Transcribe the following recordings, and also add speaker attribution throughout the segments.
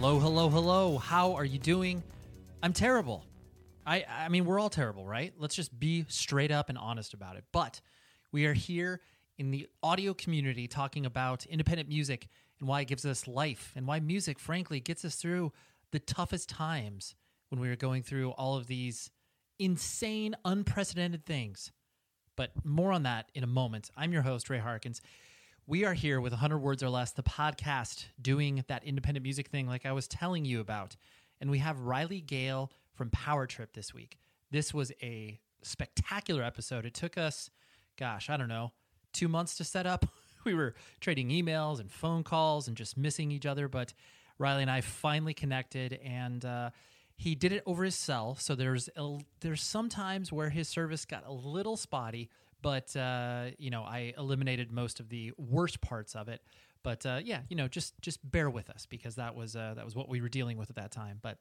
Speaker 1: Hello, hello, hello. How are you doing? I'm terrible. I I mean, we're all terrible, right? Let's just be straight up and honest about it. But we are here in the audio community talking about independent music and why it gives us life and why music frankly gets us through the toughest times when we are going through all of these insane unprecedented things. But more on that in a moment. I'm your host Ray Harkins. We are here with 100 Words or Less, the podcast doing that independent music thing like I was telling you about. And we have Riley Gale from Power Trip this week. This was a spectacular episode. It took us, gosh, I don't know, two months to set up. We were trading emails and phone calls and just missing each other. But Riley and I finally connected and, uh, he did it over his cell, so there's a, there's some times where his service got a little spotty, but uh, you know I eliminated most of the worst parts of it. But uh, yeah, you know, just just bear with us because that was uh, that was what we were dealing with at that time. But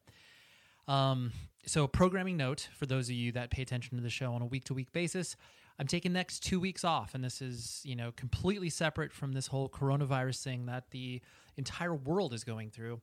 Speaker 1: um, so programming note for those of you that pay attention to the show on a week to week basis. I'm taking next two weeks off, and this is you know completely separate from this whole coronavirus thing that the entire world is going through.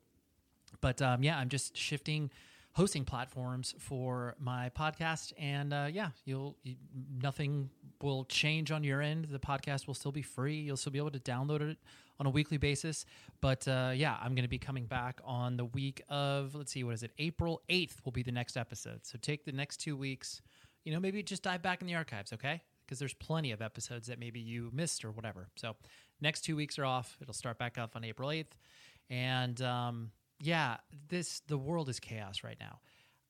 Speaker 1: But um, yeah, I'm just shifting hosting platforms for my podcast and uh, yeah you'll you, nothing will change on your end. The podcast will still be free. You'll still be able to download it on a weekly basis. But uh, yeah i'm going to be coming back on the week of let's see what is it? April 8th will be the next episode. So take the next two weeks you know maybe just dive back in the archives okay? Because there's plenty of episodes that maybe you missed or whatever. So next two weeks are off. It'll start back up on april 8th and um, yeah, this the world is chaos right now.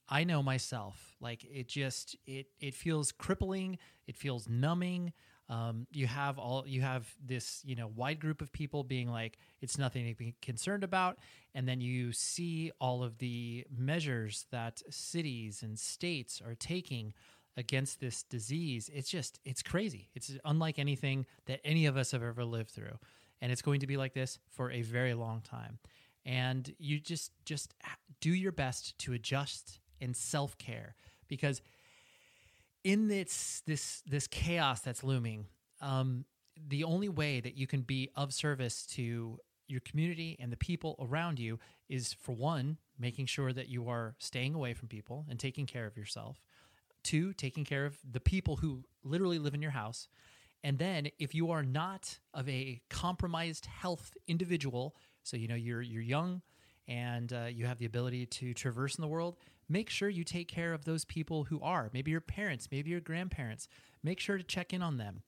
Speaker 1: I know myself. Like it just it it feels crippling. It feels numbing. Um, you have all you have this you know wide group of people being like it's nothing to be concerned about, and then you see all of the measures that cities and states are taking against this disease. It's just it's crazy. It's unlike anything that any of us have ever lived through, and it's going to be like this for a very long time and you just just do your best to adjust and self-care. Because in this this this chaos that's looming um, the only way that you can be of service to your community and the people around you is for one making sure that you are staying away from people and taking care of yourself. Two taking care of the people who literally live in your house. And then if you are not of a compromised health individual so you know you're you're young and uh, you have the ability to traverse in the world. Make sure you take care of those people who are maybe your parents, maybe your grandparents. Make sure to check in on them.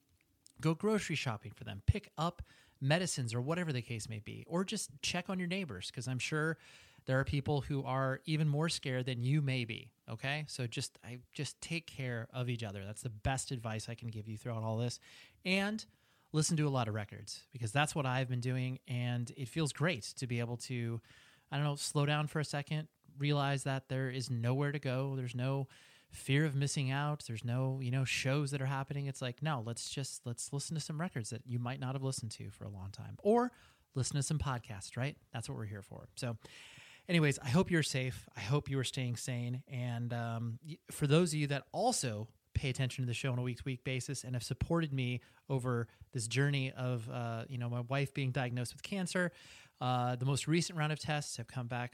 Speaker 1: Go grocery shopping for them. Pick up medicines or whatever the case may be, or just check on your neighbors because I'm sure there are people who are even more scared than you may be. Okay, so just I just take care of each other. That's the best advice I can give you throughout all this, and listen to a lot of records because that's what I've been doing. And it feels great to be able to, I don't know, slow down for a second, realize that there is nowhere to go. There's no fear of missing out. There's no, you know, shows that are happening. It's like, no, let's just, let's listen to some records that you might not have listened to for a long time or listen to some podcasts, right? That's what we're here for. So, anyways, I hope you're safe. I hope you are staying sane. And um, for those of you that also pay attention to the show on a week to week basis and have supported me over this journey of uh, you know my wife being diagnosed with cancer. Uh, the most recent round of tests have come back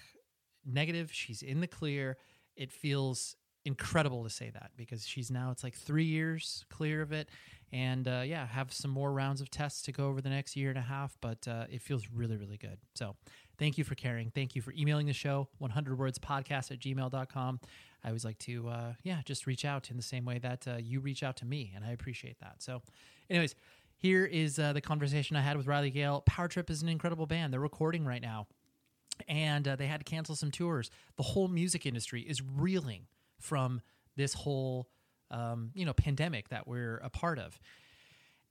Speaker 1: negative. She's in the clear. It feels incredible to say that because she's now it's like three years clear of it and uh, yeah have some more rounds of tests to go over the next year and a half but uh, it feels really really good so Thank you for caring. Thank you for emailing the show, 100 words podcast at gmail.com. I always like to, uh, yeah, just reach out in the same way that uh, you reach out to me, and I appreciate that. So, anyways, here is uh, the conversation I had with Riley Gale. Power Trip is an incredible band. They're recording right now, and uh, they had to cancel some tours. The whole music industry is reeling from this whole, um, you know, pandemic that we're a part of.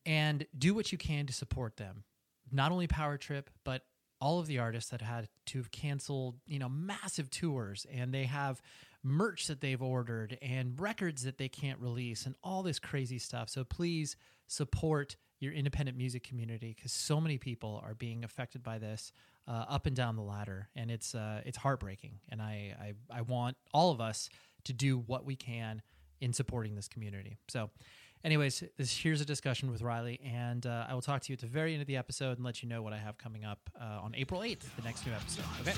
Speaker 1: And do what you can to support them. Not only Power Trip, but all of the artists that had to have canceled, you know, massive tours and they have merch that they've ordered and records that they can't release and all this crazy stuff. So please support your independent music community because so many people are being affected by this uh, up and down the ladder, and it's uh, it's heartbreaking. And I, I I want all of us to do what we can in supporting this community. So. Anyways, this, here's a discussion with Riley, and uh, I will talk to you at the very end of the episode and let you know what I have coming up uh, on April 8th, the next new episode. Okay?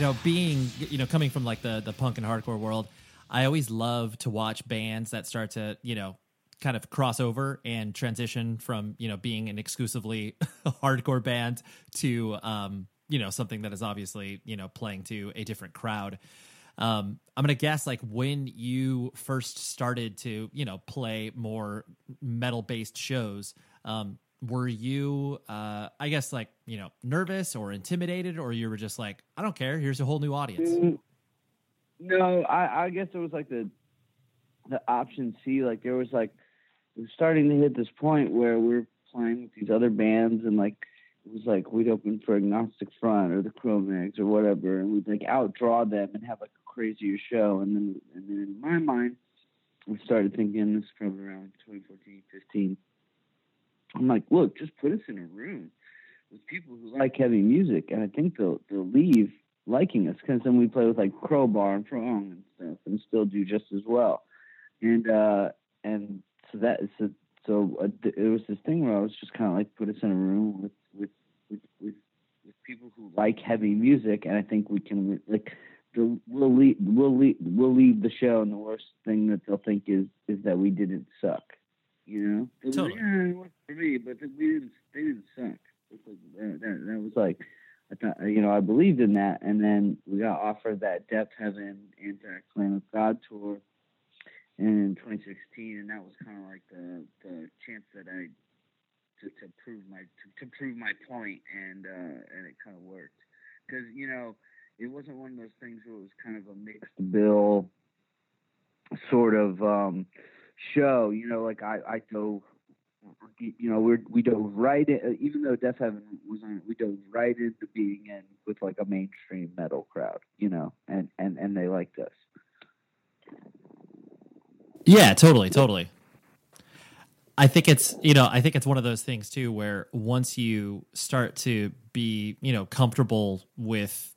Speaker 1: You know, being you know coming from like the the punk and hardcore world, I always love to watch bands that start to you know kind of cross over and transition from you know being an exclusively hardcore band to um, you know something that is obviously you know playing to a different crowd. Um, I'm gonna guess like when you first started to you know play more metal based shows. Um, were you uh i guess like you know nervous or intimidated or you were just like i don't care here's a whole new audience
Speaker 2: Mm, no i i guess it was like the the option c like there was like it was starting to hit this point where we're playing with these other bands and like it was like we'd open for agnostic front or the Cro-Mags or whatever and we'd like outdraw them and have like a crazier show and then and then in my mind we started thinking this is probably around 2014 15 I'm like, look, just put us in a room with people who like heavy music, and I think they'll they'll leave liking us because then we play with like Crowbar and Prong and stuff, and still do just as well. And uh, and so that so so uh, it was this thing where I was just kind of like put us in a room with with with with, people who like heavy music, and I think we can like. The, we'll leave, we'll leave, we'll the show, and the worst thing that they'll think is is that we didn't suck. You know, It was
Speaker 1: Totally.
Speaker 2: "Yeah, it worked for me, but we didn't. They didn't suck. It's like, that, that, that was like, I thought, you know, I believed in that, and then we got offered that Deafheaven Anti-Claim of God tour in 2016, and that was kind of like the the chance that I to, to prove my to, to prove my point, and uh, and it kind of worked because you know it wasn't one of those things where it was kind of a mixed bill sort of um show you know like i i dove you know we're we dove right in uh, even though Deafheaven was on we dove right into being in with like a mainstream metal crowd you know and and and they liked us
Speaker 1: Yeah, totally, totally. I think it's you know I think it's one of those things too where once you start to be you know comfortable with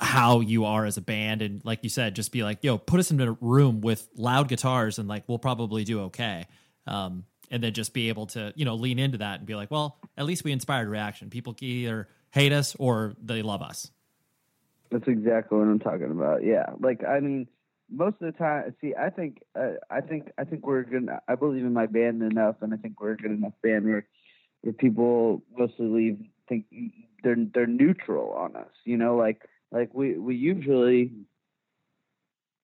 Speaker 1: how you are as a band and like you said just be like yo put us in a room with loud guitars and like we'll probably do okay um, and then just be able to you know lean into that and be like well at least we inspired reaction people either hate us or they love us
Speaker 2: That's exactly what I'm talking about. Yeah, like I mean, most of the time, see, I think, uh, I think, I think we're good. I believe in my band enough, and I think we're a good enough band where, where people mostly leave think they're they're neutral on us. You know, like like we we usually,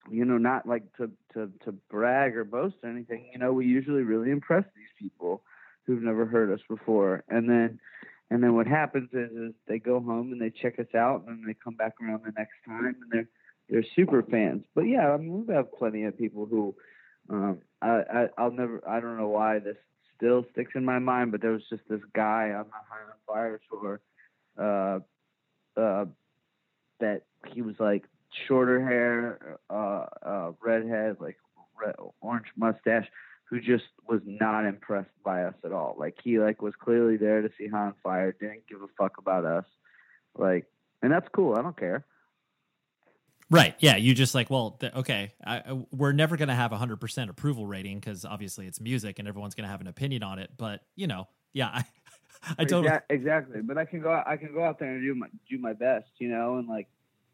Speaker 2: you know, not like to to to brag or boast or anything. You know, we usually really impress these people who've never heard us before, and then and then what happens is, is they go home and they check us out, and then they come back around the next time, and they're they're super fans. But yeah, I mean, we have plenty of people who um, I, I I'll never I don't know why this still sticks in my mind, but there was just this guy on the High on Fire tour uh, uh, that he was like shorter hair, uh, uh, redhead, like red, orange mustache who just was not impressed by us at all. Like he like was clearly there to see on Fire, didn't give a fuck about us. Like and that's cool. I don't care.
Speaker 3: Right. Yeah. You just like, well, th- okay, I, we're never going to have a 100% approval rating because obviously it's music and everyone's going to have an opinion on it. But, you know, yeah, I, I don't.
Speaker 2: Exactly, exactly. But I can go, I can go out there and do my, do my best, you know, and like,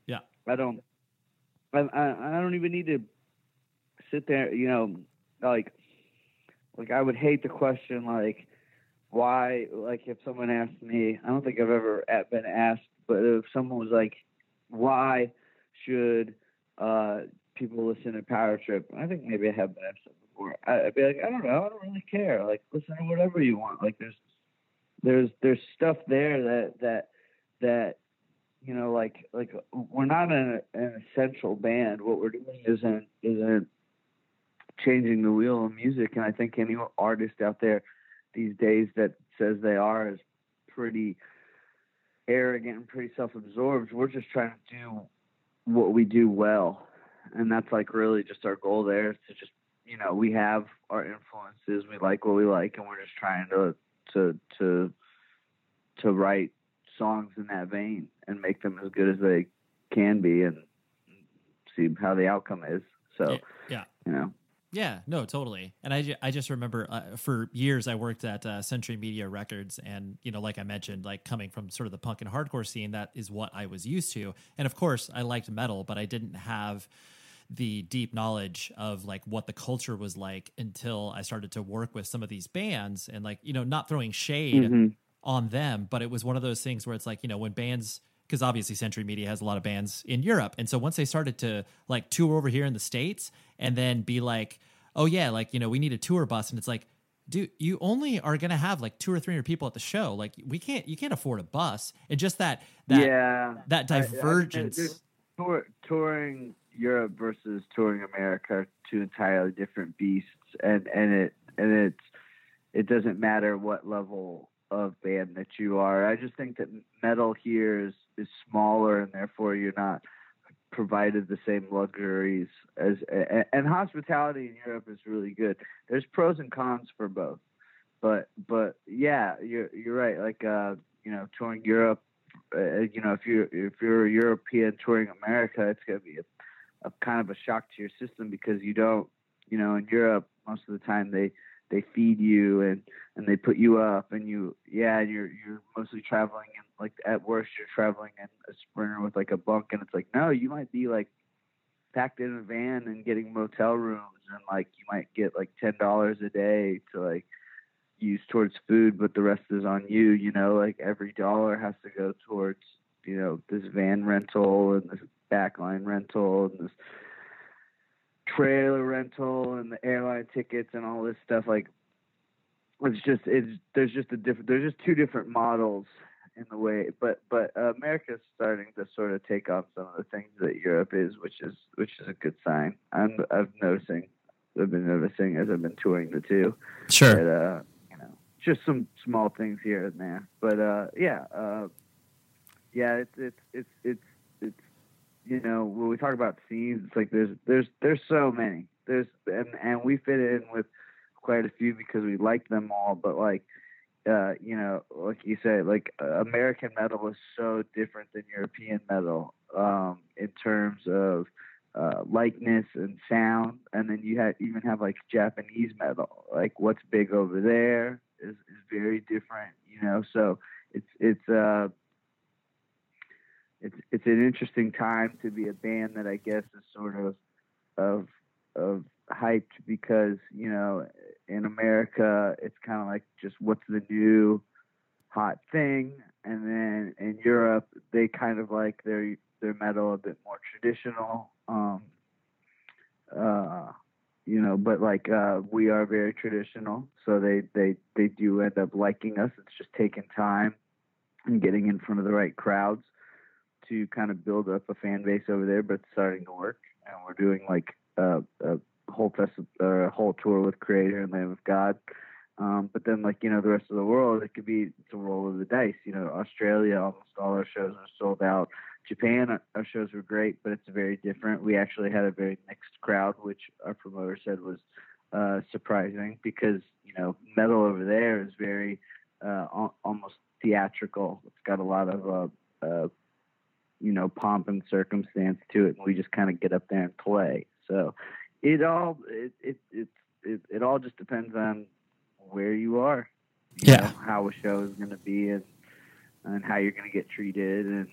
Speaker 3: yeah,
Speaker 2: I don't, I, I, I don't even need to sit there, you know, like, like I would hate the question, like, why, like, if someone asked me, I don't think I've ever been asked, but if someone was like, why, should uh, people listen to Power Trip? I think maybe I have been asked before. I, would be like, I don't know, I don't really care. Like, listen to whatever you want. Like, there's there's there's stuff there that that that you know, like like we're not an, an essential band. What we're doing isn't isn't changing the wheel of music. And I think any artist out there these days that says they are is pretty arrogant and pretty self-absorbed. We're just trying to do what we do well, and that's like really just our goal there is to just you know we have our influences, we like what we like, and we're just trying to to to to write songs in that vein and make them as good as they can be, and see how the outcome is. So
Speaker 3: yeah,
Speaker 2: you know.
Speaker 3: Yeah, no, totally. And I, I just remember uh, for years I worked at uh, Century Media Records, and you know, like I mentioned, like coming from sort of the punk and hardcore scene, that is what I was used to. And of course, I liked metal, but I didn't have the deep knowledge of like what the culture was like until I started to work with some of these bands, and like you know, not throwing shade mm-hmm. on them, but it was one of those things where it's like you know, when bands because obviously Century Media has a lot of bands in Europe. And so once they started to like tour over here in the States and then be like, oh yeah, like, you know, we need a tour bus. And it's like, dude, you only are going to have like two or 300 people at the show. Like we can't, you can't afford a bus. And just that, that,
Speaker 2: yeah,
Speaker 3: that divergence.
Speaker 2: I, I, tour, touring Europe versus touring America are two entirely different beasts. And, and it, and it's, it doesn't matter what level of band that you are. I just think that metal here is is smaller, and therefore you're not provided the same luxuries as. And, and hospitality in Europe is really good. There's pros and cons for both, but but yeah, you're you're right. Like uh, you know, touring Europe. Uh, you know, if you're if you're a European touring America, it's gonna be a, a kind of a shock to your system because you don't. You know, in Europe, most of the time they they feed you and and they put you up and you yeah you're you're mostly traveling and like at worst you're traveling in a sprinter with like a bunk and it's like no you might be like packed in a van and getting motel rooms and like you might get like ten dollars a day to like use towards food but the rest is on you you know like every dollar has to go towards you know this van rental and this backline rental and this trailer rental and the airline tickets and all this stuff like it's just it's there's just a different there's just two different models in the way but but uh, america's starting to sort of take off some of the things that europe is which is which is a good sign. I'm i'm noticing i've been noticing as i've been touring the two
Speaker 3: sure.
Speaker 2: that, uh you know just some small things here and there but uh yeah uh yeah it's it's it's it's it's you know, when we talk about scenes, it's like there's there's there's so many. There's and and we fit in with quite a few because we like them all. But like, uh, you know, like you said, like uh, American metal is so different than European metal um, in terms of uh, likeness and sound. And then you have even have like Japanese metal. Like what's big over there is is very different. You know, so it's it's uh it's it's an interesting time to be a band that I guess is sort of of of hyped because you know in America it's kind of like just what's the new hot thing, and then in Europe they kind of like their their metal a bit more traditional. Um, uh, you know, but like uh, we are very traditional, so they they they do end up liking us. It's just taking time and getting in front of the right crowds to kind of build up a fan base over there, but it's starting to work. And we're doing like a, a whole or a whole tour with Kreator and Lamb of God. Um, but then, like you know, the rest of the world, it could be it's a roll of the dice. You know, Australia, almost all our shows are sold out. Japan, our shows were great, but it's very different. We actually had a very mixed crowd, which our promoter said was uh, surprising because you know metal over there is very uh, almost theatrical. It's got a lot of uh, uh, you know pomp and circumstance to it, and we just kind of get up there and play. So it all it it it it, it all just depends on where you are, you
Speaker 1: Yeah.
Speaker 2: know, how a show is going to be, and and how you're going to get treated, and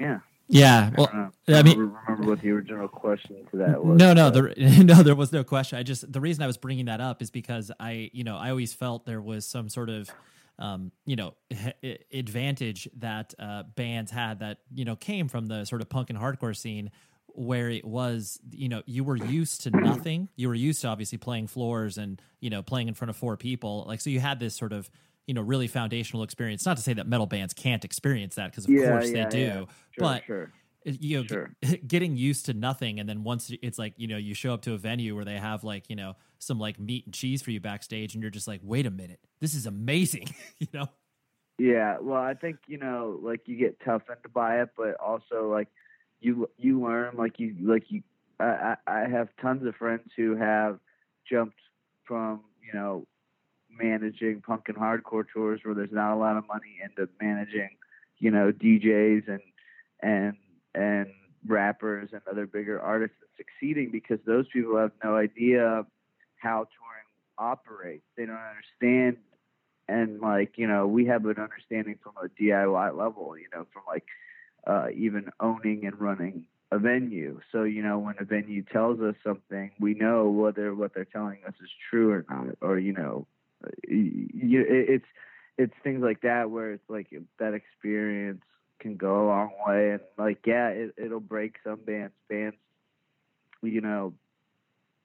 Speaker 2: yeah.
Speaker 1: Yeah.
Speaker 2: I
Speaker 1: Well,
Speaker 2: don't.
Speaker 1: I
Speaker 2: I
Speaker 1: mean-
Speaker 2: remember what the original question to that was.
Speaker 1: no, no,
Speaker 2: but-
Speaker 1: there, no, there was no question. I just the reason I was bringing that up is because I, you know, I always felt there was some sort of, um, you know, h- advantage that uh, bands had that you know came from the sort of punk and hardcore scene, where it was, you know, you were used to nothing. You were used to obviously playing floors and you know playing in front of four people. Like so, you had this sort of. You know, really foundational experience. Not to say that metal bands can't experience that, because of
Speaker 2: Yeah,
Speaker 1: course
Speaker 2: yeah,
Speaker 1: they do.
Speaker 2: yeah. Sure,
Speaker 1: but
Speaker 2: sure.
Speaker 1: you know
Speaker 2: Sure.
Speaker 1: getting used to nothing and then once it's like you know you show up to a venue where they have like you know some like meat and cheese for you backstage and you're just like wait a minute this is amazing you know
Speaker 2: Yeah, well, I think you know, like you get toughened by it, but also like you you learn, like you like you. I I have tons of friends who have jumped from you know managing punk and hardcore tours where there's not a lot of money into managing you know DJs and and and rappers and other bigger artists succeeding because those people have no idea how touring operates. They don't understand and like you know we have an understanding from a DIY level, you know, from like uh, even owning and running a venue. So you know when a venue tells us something, we know whether what they're telling us is true or not, or you know, y- y- it's it's things like that where it's like that experience can go a long way, and like yeah, it, it'll break some bands. Bands, you know,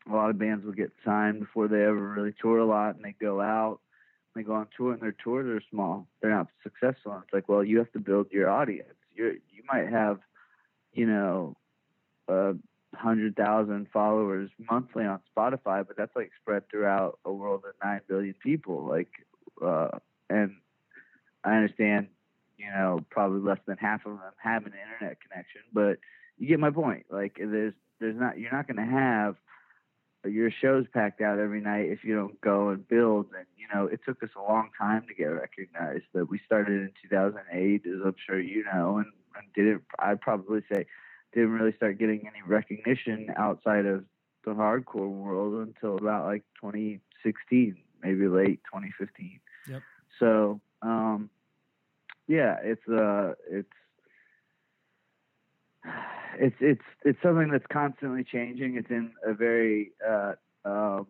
Speaker 2: a lot of bands will get signed before they ever really tour a lot, and they go out they go on tour and their tours are small. They're not successful. And it's like, well, you have to build your audience. You you might have, you know, a hundred thousand followers monthly on Spotify, but that's like spread throughout a world of nine billion people. Like, uh, and I understand, you know, probably less than half of them have an internet connection, but you get my point. Like, there's there's not you're not going to have your show's packed out every night if you don't go and build. And you know, it took us a long time to get recognized. That we started in 2008, as I'm sure you know, and, and didn't. I'd probably say didn't really start getting any recognition outside of the hardcore world until about like 2016, maybe late 2015.
Speaker 1: Yep.
Speaker 2: So, um, yeah, it's uh, it's it's it's it's something that's constantly changing. It's in a very uh, um,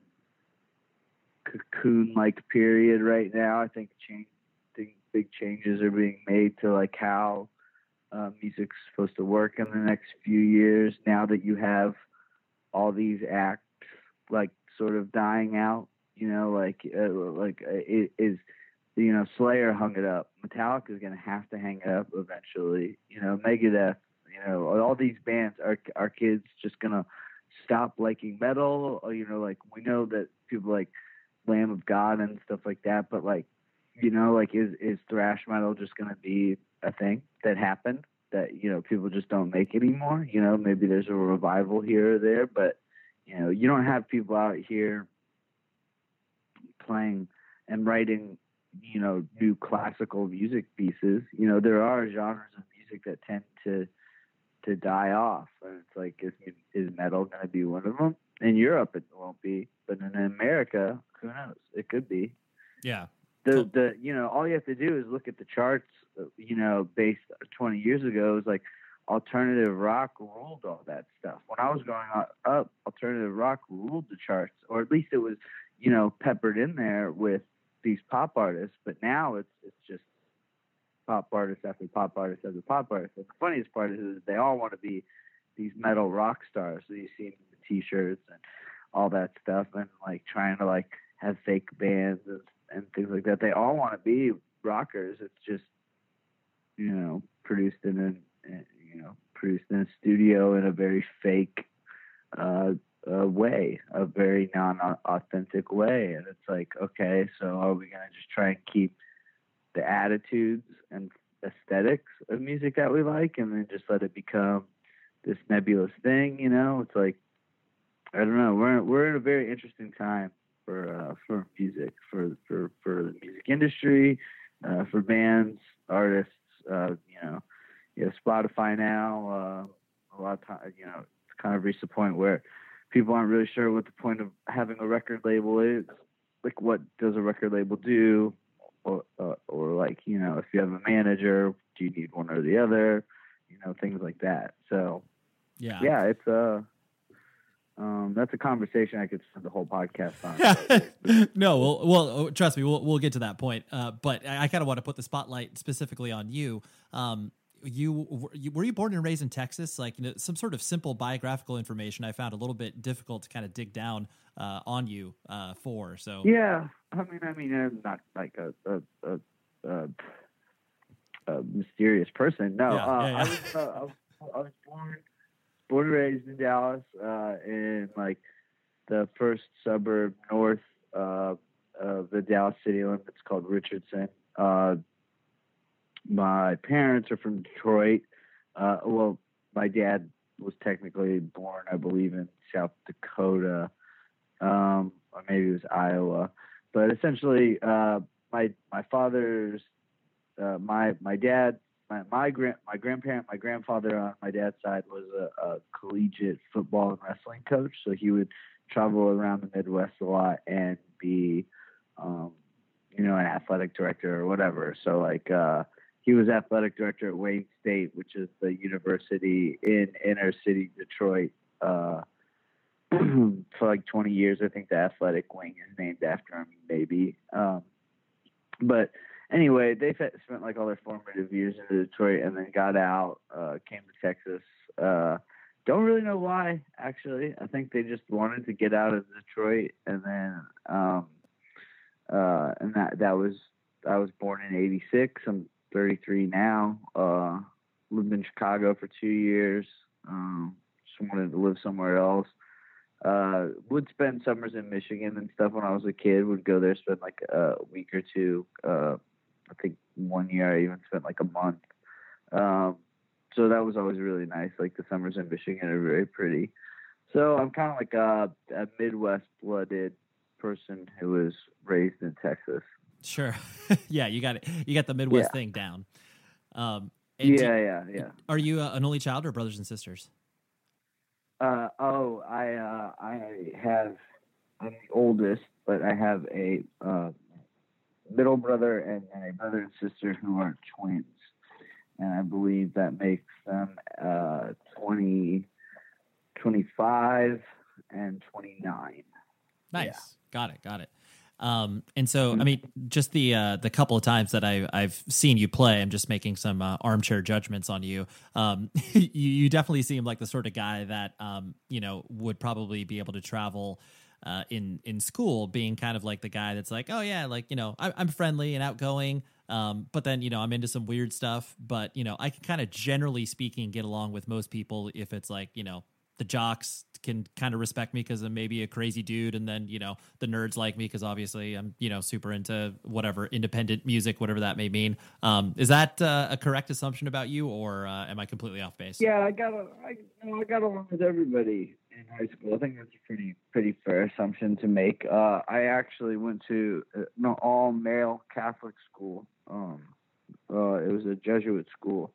Speaker 2: cocoon-like period right now. I think change, big changes are being made to like how uh, music's supposed to work in the next few years. Now that you have all these acts like sort of dying out, you know, like uh, like uh, it is. You know, Slayer hung it up. Metallica is going to have to hang it up eventually. You know, Megadeth you know all these bands are our kids just gonna stop liking metal. Or you know like we know that people like lamb of god and stuff like that but like you know like is is thrash metal just gonna be a thing that happened that you know people just don't make anymore? You know maybe there's a revival here or there but you know you don't have people out here playing and writing you know new classical music pieces. You know there are genres of music that tend to to die off. And it's like, is, is metal going to be one of them? In Europe, it won't be, but in America, who knows? It could be.
Speaker 1: yeah
Speaker 2: The the you know all you have to do is look at the charts. You know, based 20 years ago, it was like alternative rock ruled all that stuff. When I was growing up, up, alternative rock ruled the charts, or at least it was, you know, peppered in there with these pop artists. But now it's it's just pop artist after pop artist after pop artist. The funniest part is, they all want to be these metal rock stars. So you see the t-shirts and all that stuff, and like trying to like have fake bands and, and things like that. They all want to be rockers. It's just you know produced in an uh, you know produced in a studio in a very fake uh, uh, way, a very non-authentic way. And it's like, okay, so are we gonna just try and keep the attitudes and aesthetics of music that we like and then just let it become this nebulous thing you know it's like i don't know we're we're in a very interesting time for uh, for music for for for the music industry uh, for bands artists uh, you know you know, Spotify now. Uh, a lot of time, you know, it's kind of reached the point where people aren't really sure what the point of having a record label is. Like, what does a record label do? Or, uh, or like, you know, if you have a manager, do you need one or the other? You know, things like that. So,
Speaker 3: Yeah.
Speaker 2: yeah, it's a um, that's a conversation I could spend the whole podcast on.
Speaker 3: no, well, well, oh, trust me, we'll we'll get to that point. Uh, but I, I kind of want to put the spotlight specifically on you. Um, you were, you were you born and raised in Texas? Like you know, some sort of simple biographical information I found a little bit difficult to kind of dig down uh, on you uh, for. So
Speaker 2: yeah, I mean, I mean, I'm not like a a, a, a, a mysterious person. No,
Speaker 3: Yeah,
Speaker 2: uh,
Speaker 3: yeah, yeah.
Speaker 2: I was uh, I was I was born born and raised in Dallas, uh, in like the first suburb north uh, of the Dallas city limits called Richardson. My parents are from Detroit. Uh, well, my dad was technically born, I believe, in South Dakota, um, or maybe it was Iowa. But essentially, uh, my my father's uh, my my dad my my grand my grandparent my grandfather on my dad's side was a, a collegiate football and wrestling coach, so he would travel around the Midwest a lot and be, um, you know, an athletic director or whatever. So like. Uh, he was athletic director at Wayne State, which is the university in inner city Detroit. Uh, for like 20 years, I think the athletic wing is named after him, maybe. Um, but anyway, they spent like all their formative years in Detroit and then got out, uh, came to Texas. Uh, don't really know why, actually. I think they just wanted to get out of Detroit, and then, um, uh, and that that was I was born in '86. I'm 33 now. Uh, lived in Chicago for two years. Um, just wanted to live somewhere else. Uh, would spend summers in Michigan and stuff when I was a kid. Would go there, spend like a week or two. Uh, I think one year I even spent like a month. Um, so that was always really nice. Like the summers in Michigan are very pretty. So I'm kind of like a, a Midwest blooded person who was raised in Texas.
Speaker 3: Sure, yeah, you got it. You got the Midwest
Speaker 2: Yeah.
Speaker 3: thing down. Um, and do-
Speaker 2: Yeah, yeah, yeah.
Speaker 3: are you uh, an only child or brothers and sisters?
Speaker 2: Uh, oh, I uh, I have I'm the oldest, but I have a uh, middle brother and, and a brother and sister who are twins, and I believe that makes them uh, 20, 25 and 29.
Speaker 3: Nice. Got it. Got it. Um, and so, I mean, just the uh, the couple of times that I, I've seen you play, I'm just making some uh, armchair judgments on you. Um, you. You definitely seem like the sort of guy that um, you know would probably be able to travel uh, in in school, being kind of like the guy that's like, oh yeah, like you know, I, I'm friendly and outgoing. Um, but then you know, I'm into some weird stuff. But you know, I can kind of generally speaking get along with most people if it's like you know the jocks can kind of respect me because I'm maybe a crazy dude, and then you know the nerds like me because obviously I'm you know super into whatever independent music, whatever that may mean. Um, is that uh, a correct assumption about you, or uh, am I completely off base?
Speaker 2: Yeah, I got a, I, you know, I got along with everybody in high school. I think that's a pretty pretty fair assumption to make. Uh, I actually went to uh, an all male Catholic school. Um, uh, it was a Jesuit school,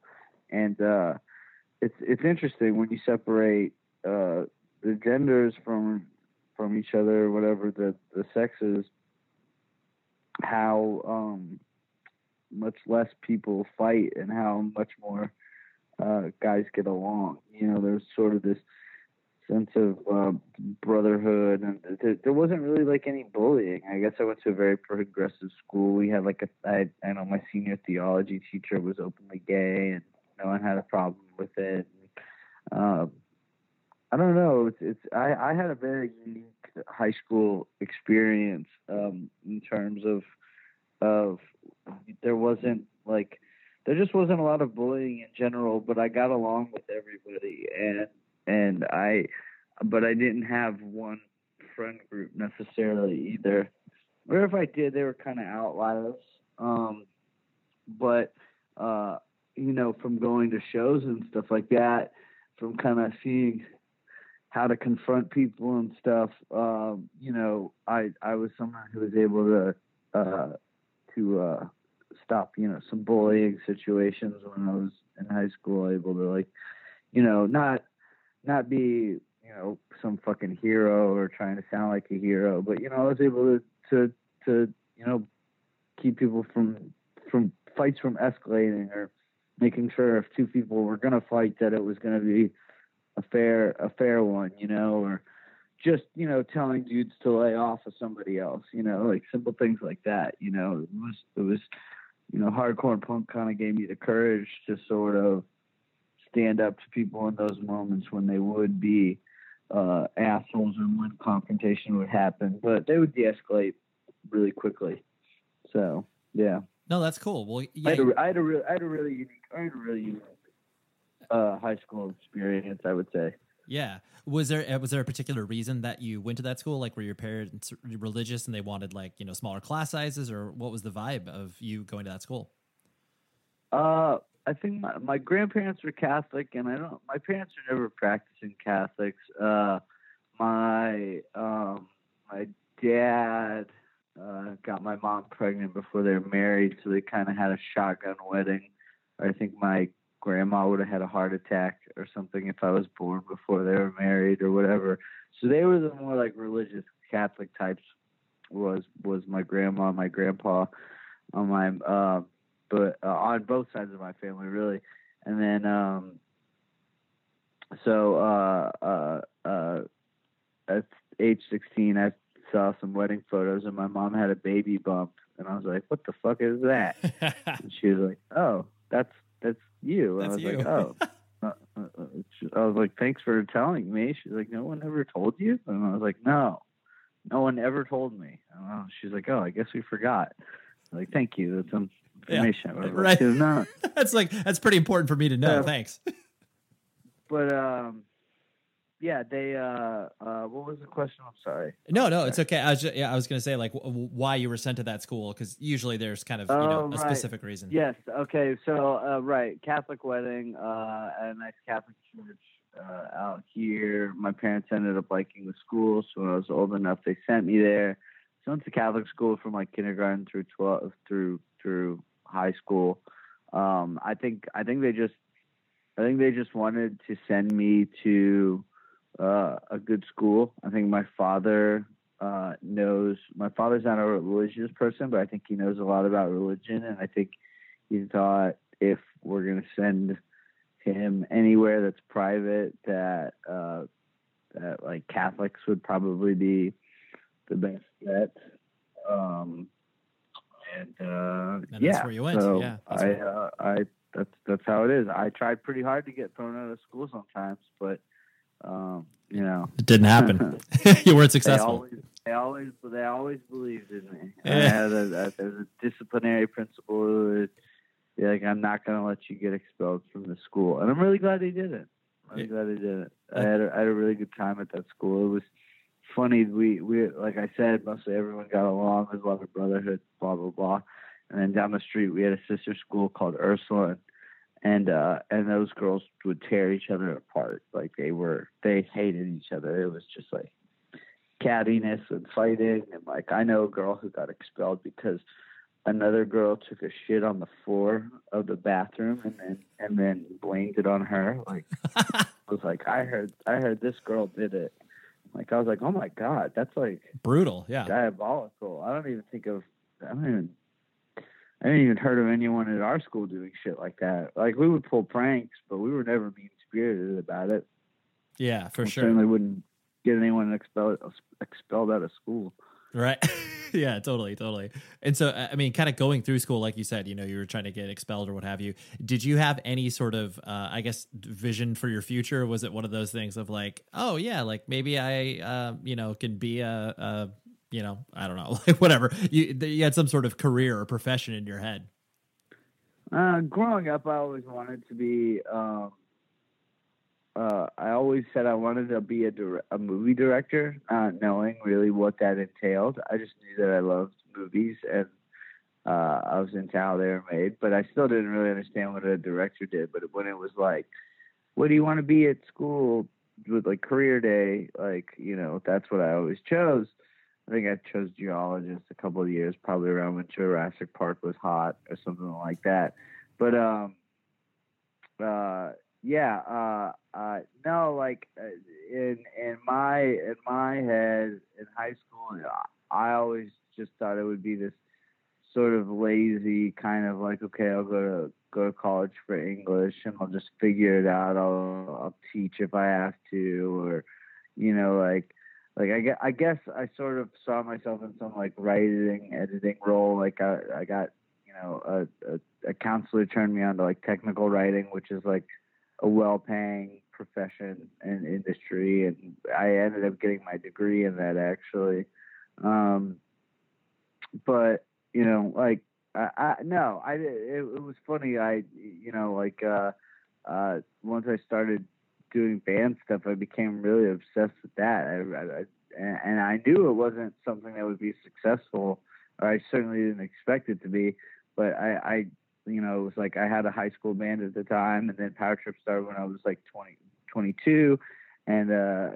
Speaker 2: and uh, it's it's interesting when you separate uh, the genders from from each other, whatever the the sexes, how um, much less people fight and how much more uh, guys get along. You know, there's sort of this sense of uh, brotherhood, and there, there wasn't really like any bullying. I guess I went to a very progressive school. We had like a, I, I know my senior theology teacher was openly gay, and no one had a problem with it. Um, I don't know. It's, it's I, I had a very unique high school experience um, in terms of of there wasn't like there just wasn't a lot of bullying in general, but I got along with everybody and and I but I didn't have one friend group necessarily either. Or if I did, they were kind of outliers. Um, but uh, you know, from going to shows and stuff like that, from kind of seeing how to confront people and stuff, um, you know, I I was someone who was able to uh, to uh, stop, you know, some bullying situations when I was in high school, able to like, you know, not not be you know some fucking hero or trying to sound like a hero, but you know, I was able to to to you know keep people from from fights from escalating or making sure if two people were gonna fight that it was gonna be a fair a fair one, you know, or just you know telling dudes to lay off of somebody else, you know, like simple things like that. You know, it was it was you know hardcore punk kind of gave me the courage to sort of stand up to people in those moments when they would be uh, assholes and when confrontation would happen, but they would de-escalate really quickly. So yeah.
Speaker 3: No, that's cool. Well, yeah,
Speaker 2: I had a, I had a, re- I had a really unique, I had a really unique uh, high school experience. I would say.
Speaker 3: Yeah. Was there uh, was there a particular reason that you went to that school? Like, were your parents religious and they wanted like you know smaller class sizes, or what was the vibe of you going to that school?
Speaker 2: Uh, I think my, my grandparents were Catholic, and I don't. My parents are never practicing Catholics. Uh, my um, my dad uh, got my mom pregnant before they were married, so they kind of had a shotgun wedding. I think my grandma would have had a heart attack or something if I was born before they were married or whatever. So they were the more like religious Catholic types. Was was my grandma, my grandpa, on my uh, but uh, on both sides of my family really, and then um, so uh, uh, uh, at age sixteen, I saw some wedding photos, and my mom had a baby bump, and I was like, "What the fuck is that?" and she was like, "Oh, that's that's you." And
Speaker 3: That's
Speaker 2: I was
Speaker 3: you.
Speaker 2: like, "Oh." Uh, uh, uh, I was like, "Thanks for telling me." She's like, "No one ever told you," and I was like, "No, no one ever told me." And uh, she's like, "Oh, I guess we forgot." Like, "Thank you. That's some
Speaker 3: Yeah,
Speaker 2: information." Like,
Speaker 3: right.
Speaker 2: "She "No,
Speaker 3: that's like that's pretty important for me to know.
Speaker 2: Yeah.
Speaker 3: Thanks.
Speaker 2: but um, yeah, they. Uh, uh, what was the question? I'm sorry.
Speaker 3: No, no, it's okay. I was just, yeah, I was going to say like w- why you were sent to that school because usually there's kind of you know
Speaker 2: Oh,
Speaker 3: a specific reason.
Speaker 2: Yes. Okay. So uh, right, Catholic wedding uh, at a nice Catholic church uh, out here. My parents ended up liking the school, so when I was old enough, they sent me there. So I went to Catholic school from like kindergarten through twelve through through high school. Um, I think I think they just I think they just wanted to send me to uh, a good school. I think my father uh, knows. My father's not a religious person, but I think he knows a lot about religion, and I think he thought if we're going to send him anywhere that's private, that uh, that like Catholics would probably be the best bet. Um, and uh,
Speaker 3: that's
Speaker 2: yeah,
Speaker 3: where you went.
Speaker 2: So
Speaker 3: Yeah, that's
Speaker 2: I, uh, I that's that's how it is. I tried pretty hard to get thrown out of school sometimes, but um, you know,
Speaker 3: It didn't happen. you weren't
Speaker 2: they
Speaker 3: successful.
Speaker 2: always they always they always believed in me. I had a, a, a disciplinary principal who would be like, I'm not going to let you get expelled from the school, and I'm really glad they did it. I'm
Speaker 3: Yeah.
Speaker 2: glad they didn't. I had a, I had a really good time at that school. It was funny. We we like I said, mostly everyone got along. There's a lot of brotherhood, blah blah blah. And then down the street, we had a sister school called Ursuline, and uh, and those girls would tear each other apart. Like they were, they hated each other. It was just like cattiness and fighting. And like I know a girl who got expelled because another girl took a shit on the floor of the bathroom and then and then blamed it on her. Like I was like, I heard, I heard this girl did it. Like I was like, oh my god, that's like
Speaker 3: Brutal. Yeah.
Speaker 2: diabolical. I don't even think of. I don't even. I didn't even heard of anyone at our school doing shit like that. Like we would pull pranks, but we were never mean spirited about it.
Speaker 3: Yeah, for
Speaker 2: We
Speaker 3: sure.
Speaker 2: Certainly wouldn't get anyone expelled expelled out of school.
Speaker 3: Right. yeah, totally, totally. And so, I mean, kind of going through school, like you said, you know, you were trying to get expelled or what have you. Did you have any sort of, uh, I guess, vision for your future? Was it one of those things of like, oh yeah, like maybe I, uh, you know, can be a, a, you know, I don't know, like whatever. You you had some sort of career or profession in your head.
Speaker 2: Uh, growing up, I always wanted to be. Um, uh, I always said I wanted to be a dir- a movie director, not knowing really what that entailed. I just knew that I loved movies and uh, I was into how they were made, but I still didn't really understand what a director did. But when it was like, "What do you want to be at school?" with like career day, like you know, that's what I always chose. I think I chose geologist a couple of years, probably around when Jurassic Park was hot or something like that. But um, uh, yeah, uh, uh, no, like uh, in in my in my head in high school, I always just thought it would be this sort of lazy kind of like, okay, I'll go to go to college for English and I'll just figure it out. I'll I'll teach if I have to, or you know, like like I guess, I guess I sort of saw myself in some like writing, editing role. Like I I got you know a, a, a counselor turned me on to like technical writing, which is like a well-paying profession and industry, and I ended up getting my degree in that actually. Um, but you know, like I, I no, I it, it was funny. I you know like uh, uh, once I started doing band stuff, I became really obsessed with that. I, I, and I knew it wasn't something that would be successful, or I certainly didn't expect it to be. But I, I you know, it was like I had a high school band at the time, and then Power Trip started when I was like 20, 22, and uh,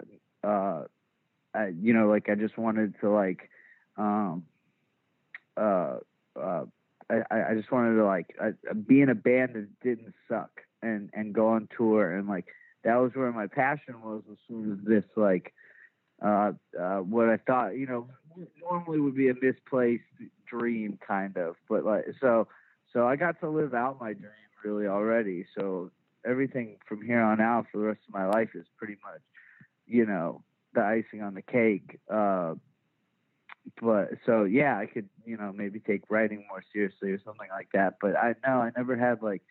Speaker 2: uh, I, you know, like I just wanted to like, um, uh, uh, I, I just wanted to like uh, be in a band that didn't suck and and go on tour and like that was where my passion was was sort of this like uh, uh, what I thought you know normally would be a misplaced dream kind of but like so so I got to live out my dream really already so everything from here on out for the rest of my life is pretty much you know the icing on the cake uh, but so yeah, I could you know maybe take writing more seriously or something like that. But I know I never had like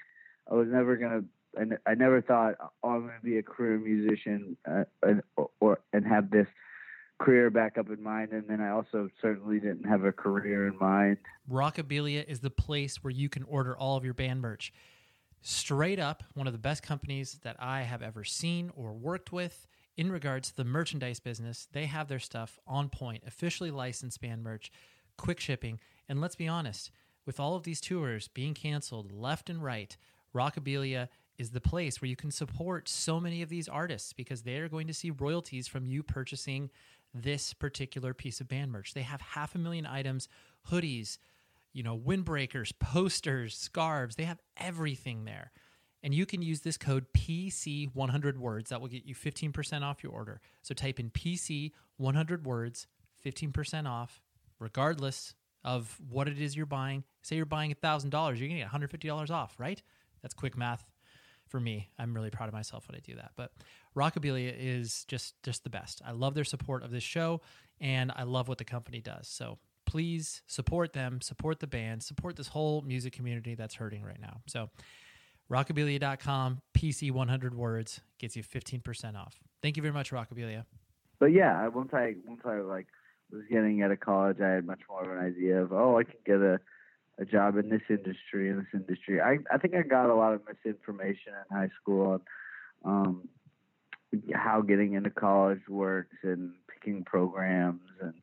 Speaker 2: I was never gonna. I, I never thought oh, I'm gonna be a career musician uh, and, or and have this career back up in mind. And then I also certainly didn't have a career in mind.
Speaker 1: Rockabilia is the place where you can order all of your band merch. Straight up, one of the best companies that I have ever seen or worked with in regards to the merchandise business, they have their stuff on point, officially licensed band merch, quick shipping. And let's be honest, with all of these tours being canceled left and right, Rockabilia is the place where you can support so many of these artists because they are going to see royalties from you purchasing this particular piece of band merch. They have half a million items, hoodies, you know, windbreakers, posters, scarves. They have everything there and you can use this code PC100 words. That will get you 15% off your order. So type in PC100 words, 15% off, regardless of what it is you're buying. Say you're buying $1,000, you're going to get $150 off, right? That's quick math for me. I'm really proud of myself when I do that. But Rockabilia is just just the best. I love their support of this show and I love what the company does. So please support them, support the band, support this whole music community that's hurting right now. So Rockabilia.com, PC 100 words gets you 15% off. Thank you very much, Rockabilia.
Speaker 2: But yeah, once I once I like was getting out of college, I had much more of an idea of oh, I can get a a job in this industry in this industry. I I think I got a lot of misinformation in high school on um, how getting into college works and picking programs and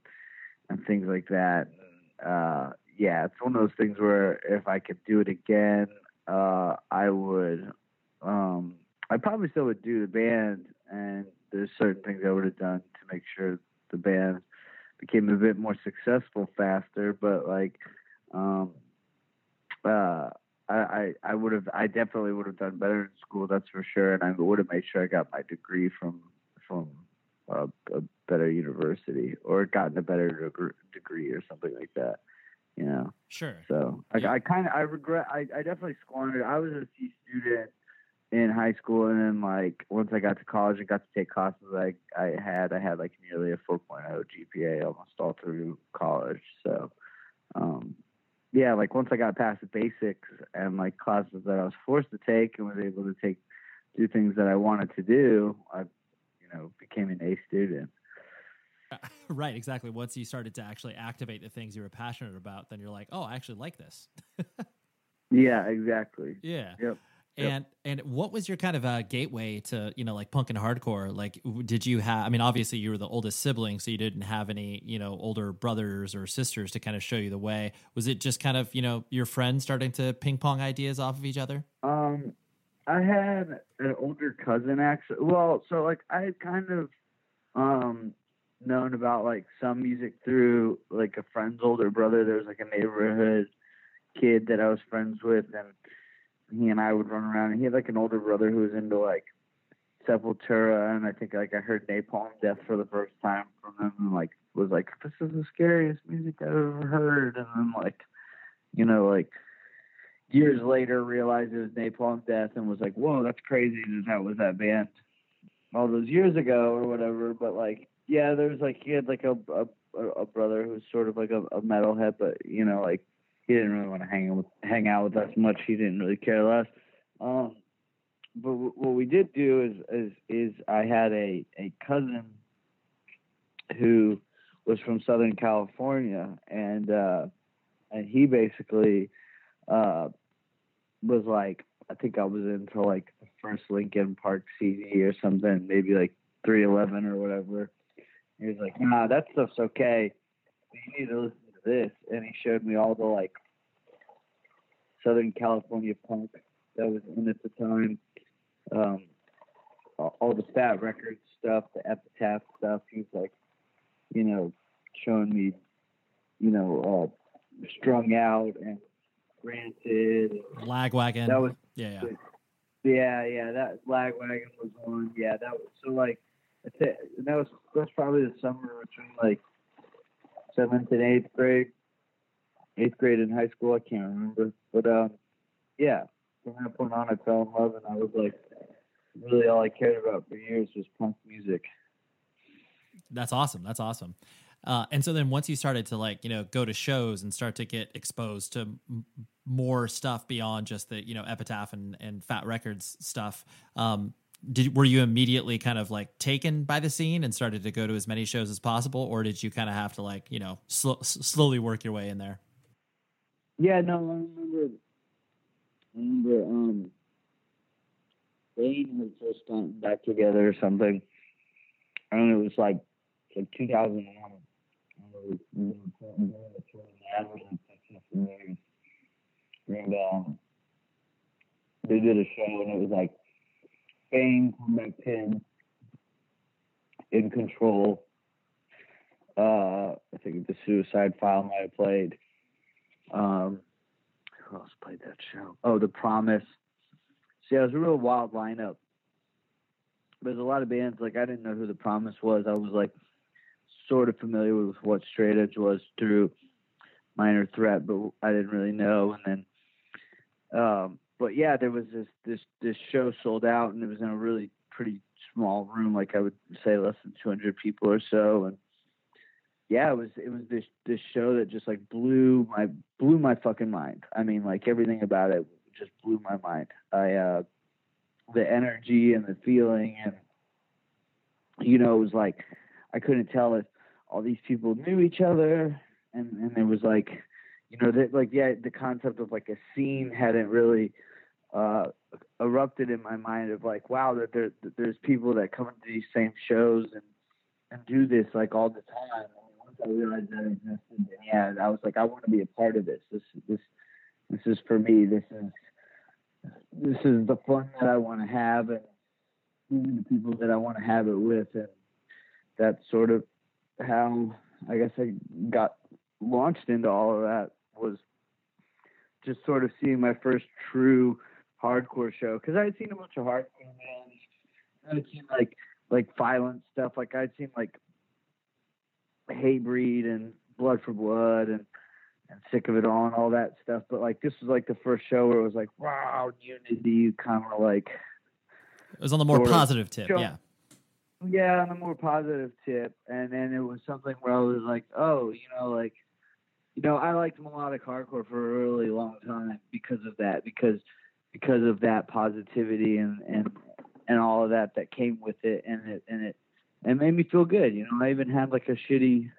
Speaker 2: and things like that. And, uh, yeah, it's one of those things where if I could do it again, uh, I would, um, I probably still would do the band, and there's certain things I would have done to make sure the band became a bit more successful faster. But like, um, uh, I, I, I would have, I definitely would have done better in school, that's for sure, and I would have made sure I got my degree from from a, a better university or gotten a better degree or something like that you know.
Speaker 3: Sure.
Speaker 2: So I, I kind of I regret I, I definitely squandered. I was a C student in high school, and then like once I got to college and got to take classes I I had, I had like nearly a 4.0 GPA almost all through college. So, um, yeah, like once I got past the basics and like classes that I was forced to take and was able to take do things that I wanted to do, I you know became an A student.
Speaker 3: right, exactly. Once you started to actually activate the things you were passionate about, then you're like, oh, I actually like this.
Speaker 2: yeah, exactly.
Speaker 3: Yeah.
Speaker 2: Yep.
Speaker 3: And and what was your kind of uh, gateway to you know like punk and hardcore? Like, did you have? I mean, obviously you were the oldest sibling, so you didn't have any you know older brothers or sisters to kind of show you the way. Was it just kind of you know your friends starting to ping pong ideas off of each other?
Speaker 2: Um, I had an older cousin actually. Well, so like I had kind of um known about like some music through like a friend's older brother. There was like a neighborhood kid that I was friends with, and he and I would run around. And he had like an older brother who was into like Sepultura, and I think like I heard Napalm Death for the first time from him, and like was like, "This is the scariest music I've ever heard," and then like, you know, like years later realized it was Napalm Death and was like, "Whoa, that's crazy that that was that band all those years ago or whatever." But like, yeah, there's like he had like a a, a brother who's sort of like a, a metalhead, but you know, like he didn't really want to hang with hang out with us much. He didn't really care less. Um, but w- what we did do is is is I had a a cousin who was from Southern California, and uh, and he basically uh, was like, I think I was into like the first Linkin Park CD or something, maybe like 311 or whatever. He was like, Nah, that stuff's okay. You need to listen to this, and he showed me all the like Southern California punk that was in at the time. Um, all the Fat Records stuff, the Epitaph stuff. He was like, you know, showing me, you know, uh, strung out and granted.
Speaker 3: Lagwagon.
Speaker 2: That was
Speaker 3: yeah, yeah.
Speaker 2: yeah, yeah. That Lagwagon was one. Yeah, that was so like. That was that's probably the summer between like seventh and eighth grade, eighth grade in high school. I can't remember, but um, yeah. From that point on, I fell in love, and I was like, really all I cared about for years was punk music.
Speaker 3: That's awesome. That's awesome. Uh, and so then once you started to like you know go to shows and start to get exposed to m- more stuff beyond just the you know epitaph and, and fat records stuff um, did were you immediately kind of like taken by the scene and started to go to as many shows as possible or did you kind of have to like you know sl- slowly work your way in there
Speaker 2: yeah no i remember I remember um Bane had just gotten back together or something. I don't know, it was like like 2001. And um, they did a show, and it was like Bane, Champion, In Control. Uh, I think the Suicide File might have played. Um, who else played that show? Oh, The Promise. See, it was a real wild lineup. There's a lot of bands like I didn't know who The Promise was. I was like sort of familiar with what Straight Edge was through Minor Threat, but I didn't really know. And then, um, but yeah, there was this this this show sold out, and it was in a really pretty small room, like I would say less than 200 people or so, and yeah, it was it was this this show that just like blew my blew my fucking mind. I mean, like everything about it just blew my mind. I uh the energy and the feeling and you know, it was like I couldn't tell if all these people knew each other and and there was like you know that like yeah the concept of like a scene hadn't really uh erupted in my mind of like wow that there that there's people that come to these same shows and and do this like all the time I realized that existed, and yeah, I was like, I want to be a part of this. This, this, this is for me. This is, this is the fun that I want to have, and the people that I want to have it with, and that's sort of how I guess I got launched into all of that was just sort of seeing my first true hardcore show because I had seen a bunch of hardcore bands. I had seen like like violent stuff. Like I'd seen like Hatebreed and Blood for Blood and and Sick of It All and all that stuff. But like this was like the first show where it was like wow, unity, you kind of like
Speaker 3: it was on the more positive tip, show. yeah.
Speaker 2: Yeah, on the more positive tip, and then it was something where I was like, oh, you know, like, you know, I liked melodic hardcore for a really long time because of that, because because of that positivity and and and all of that that came with it, and it and it it made me feel good. You know, I even had like a shitty,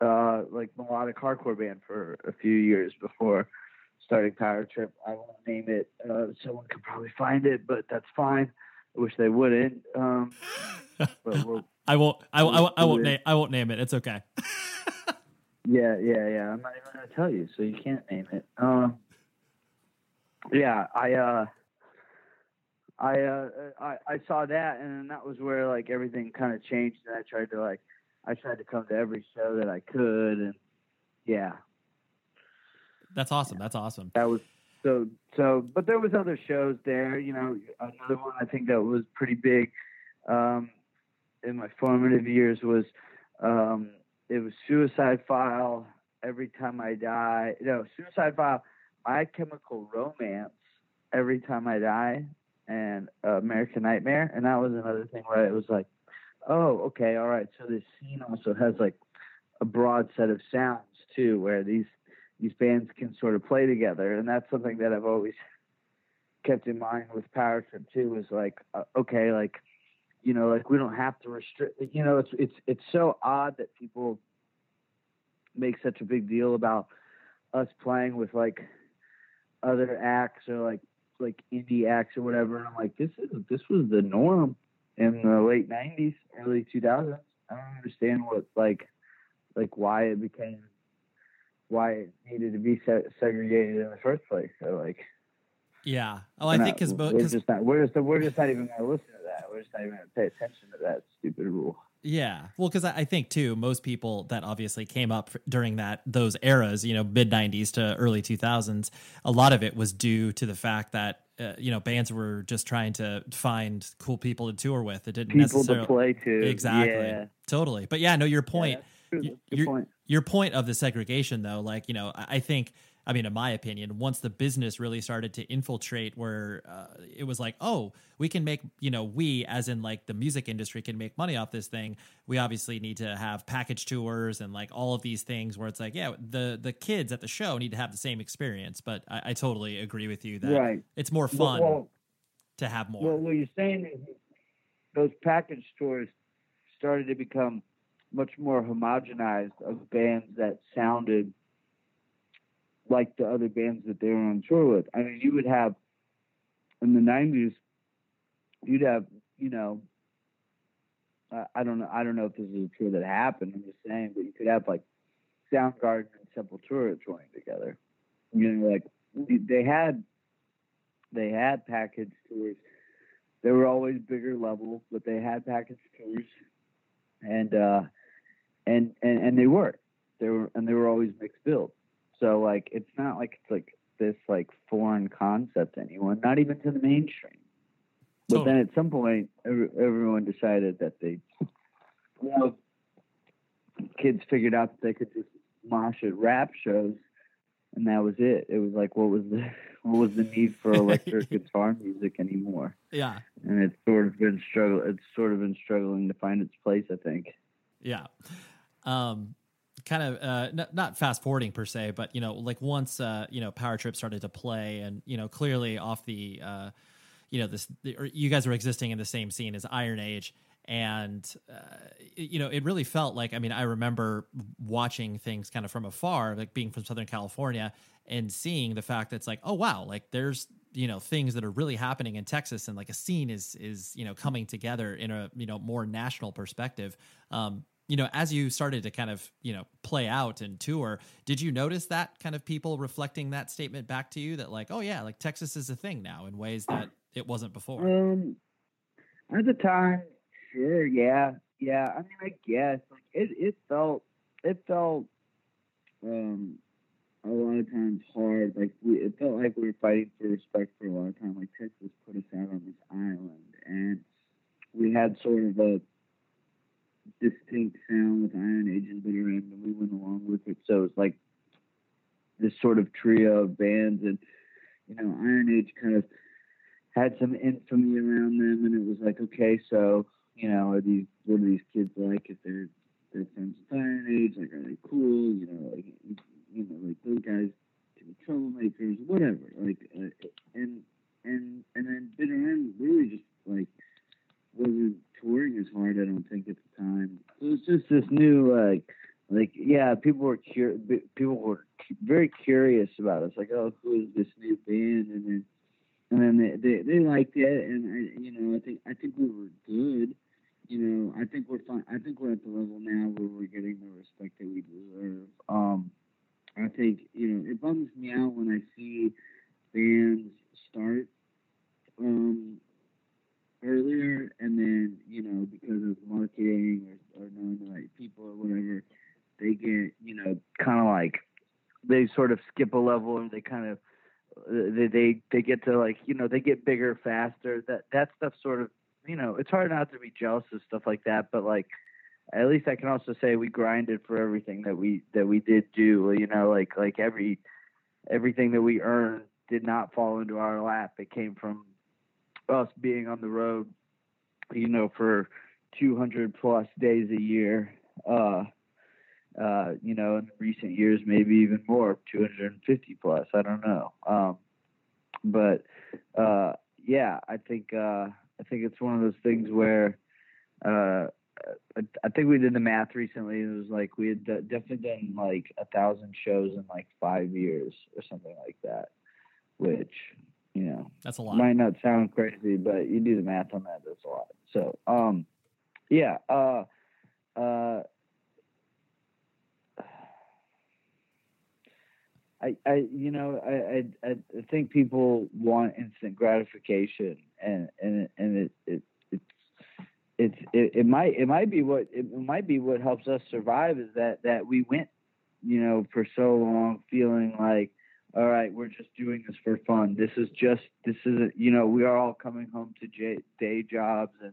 Speaker 2: uh, like melodic hardcore band for a few years before starting Power Trip. I won't name it. Uh, someone could probably find it, but that's fine. I wish they wouldn't. Um, but we'll,
Speaker 3: I won't. I, I, I won't name. I won't name it. It's okay.
Speaker 2: yeah, yeah, yeah. I'm not even gonna tell you, so you can't name it. Um, yeah, I. uh I uh I, I saw that and that was where like everything kind of changed and I tried to like I tried to come to every show that I could and yeah.
Speaker 3: That's awesome. That's awesome.
Speaker 2: That was so so but there was other shows there you know another one i think that was pretty big um in my formative years was um it was suicide file every time i die no suicide file my chemical romance every time i die and uh, american nightmare and that was another thing where it was like oh okay all right so this scene also has like a broad set of sounds too where these these bands can sort of play together, and that's something that I've always kept in mind with Power Trip too. Was like, uh, okay, like you know, like we don't have to restrict. You know, it's it's it's so odd that people make such a big deal about us playing with like other acts or like like indie acts or whatever. And I'm like, this is this was the norm in the late '90s, early 2000s. I don't understand what like like why it became why it needed to be se- segregated in the first place. So like,
Speaker 3: yeah. Oh, I think because
Speaker 2: we're just not we're just we're just not even going to listen to that. We're just not even going to pay attention to that stupid rule.
Speaker 3: Yeah, well, because I think too, most people that obviously came up during that those eras, you know, mid '90s to early 2000s, a lot of it was due to the fact that uh, you know bands were just trying to find cool people to tour with. It didn't
Speaker 2: people
Speaker 3: necessarily
Speaker 2: to play to.
Speaker 3: exactly,
Speaker 2: Yeah.
Speaker 3: totally. But yeah, no, your point.
Speaker 2: True.
Speaker 3: y-
Speaker 2: That's a good
Speaker 3: your,
Speaker 2: point.
Speaker 3: your point of the segregation though like you know i I think i mean in my opinion once the business really started to infiltrate where uh, it was like oh we can make you know we as in like the music industry can make money off this thing. We obviously need to have package tours and like all of these things where it's like yeah the the kids at the show need to have the same experience. But i, I totally agree with you that
Speaker 2: Right.
Speaker 3: it's more fun
Speaker 2: well,
Speaker 3: to have more.
Speaker 2: Well, what you're saying is those package tours started to become much more homogenized of bands that sounded like the other bands that they were on tour with. I mean, you would have in the '90s, you'd have, you know, I don't know, I don't know if this is true that happened. I'm just saying, but you could have like Soundgarden and Sepultura touring together. You know, like they had they had package tours they were always bigger level, but they had package tours, and uh, and and and they were, they were, and they were always mixed build. So like, it's not like it's like this like foreign concept to anyone, not even to the mainstream. But
Speaker 3: Totally.
Speaker 2: then at some point, every, everyone decided that they, you know, kids figured out that they could just mosh at rap shows, and that was it. It was like, what was the what was the need for electric guitar music anymore?
Speaker 3: yeah
Speaker 2: and it's sort of been struggle. It's sort of been struggling to find its place. I think.
Speaker 3: Yeah. Um, kind of uh, n- not fast forwarding per se, but you know, like once uh, you know Power Trip started to play, and you know, clearly off the uh, you know this, the, you guys were existing in the same scene as Iron Age, and uh, you know, it really felt like. I mean, I remember watching things kind of from afar, like being from Southern California, and seeing the fact that it's like, oh wow, like there's you know things that are really happening in Texas, and like a scene is is you know coming together in a you know more national perspective. Um, you know, as you started to kind of, you know, play out and tour, did you notice that kind of people reflecting that statement back to you that like, oh yeah, like Texas is a thing now in ways that it wasn't before?
Speaker 2: Um, at the time, sure, yeah, yeah. I mean, I guess like it. It felt. It felt. Um, a lot of times hard. Like we, it felt like we were fighting for respect for a lot of time. Like Texas put us out on this island, and we had sort of a distinct sound with Iron Age and Bitter End, and we went along with it. So it's like this sort of trio of bands, and you know, Iron Age kind of had some infamy around them, and it was like, okay, so you know, are these what are these kids like? If they're they're friends with Iron Age, like are they cool? You know, like you know, like those guys can be troublemakers, whatever. Like, uh, and and and then Bitter End really just like wasn't touring as hard. I don't think at the time. It was just this new like like yeah, people were cur- people were very curious about us. Like, oh, who is this new band? And then and then they, they, they liked it, and I, you know, I think I think we were good. You know, I think we're fine. I think we're at the level now where we're getting the respect that we deserve. Um, I think you know it bums me out when I see bands start um, earlier, and then you know because of marketing or, or knowing the right people or whatever, they get you know kind of like they sort of skip a level and they kind of uh, they they they get to like you know they get bigger faster. That that stuff sort of you know it's hard not to be jealous of stuff like that. But like at least I can also say we grinded for everything that we that we did do. You know, like like every everything that we earned did not fall into our lap. It came from us being on the road, you know, for 200 plus days a year. Uh, uh, you know, in recent years, maybe even more, 250 plus. I don't know. Um, but uh, yeah, I think uh, I think it's one of those things where uh, I think we did the math recently. It was like we had definitely done like a thousand shows in like five years or something like that, which you know
Speaker 3: that's a lot.
Speaker 2: Might not sound crazy, but you do the math on that. That's a lot. So, um, yeah, uh, uh, I, I, you know, I, I, I think people want instant gratification, and and and it, it it's it's it, it might it might be what it might be what helps us survive is that that we went, you know, for so long feeling like, all right, we're just doing this for fun. This is just this isn't, you know, we are all coming home to j- day jobs and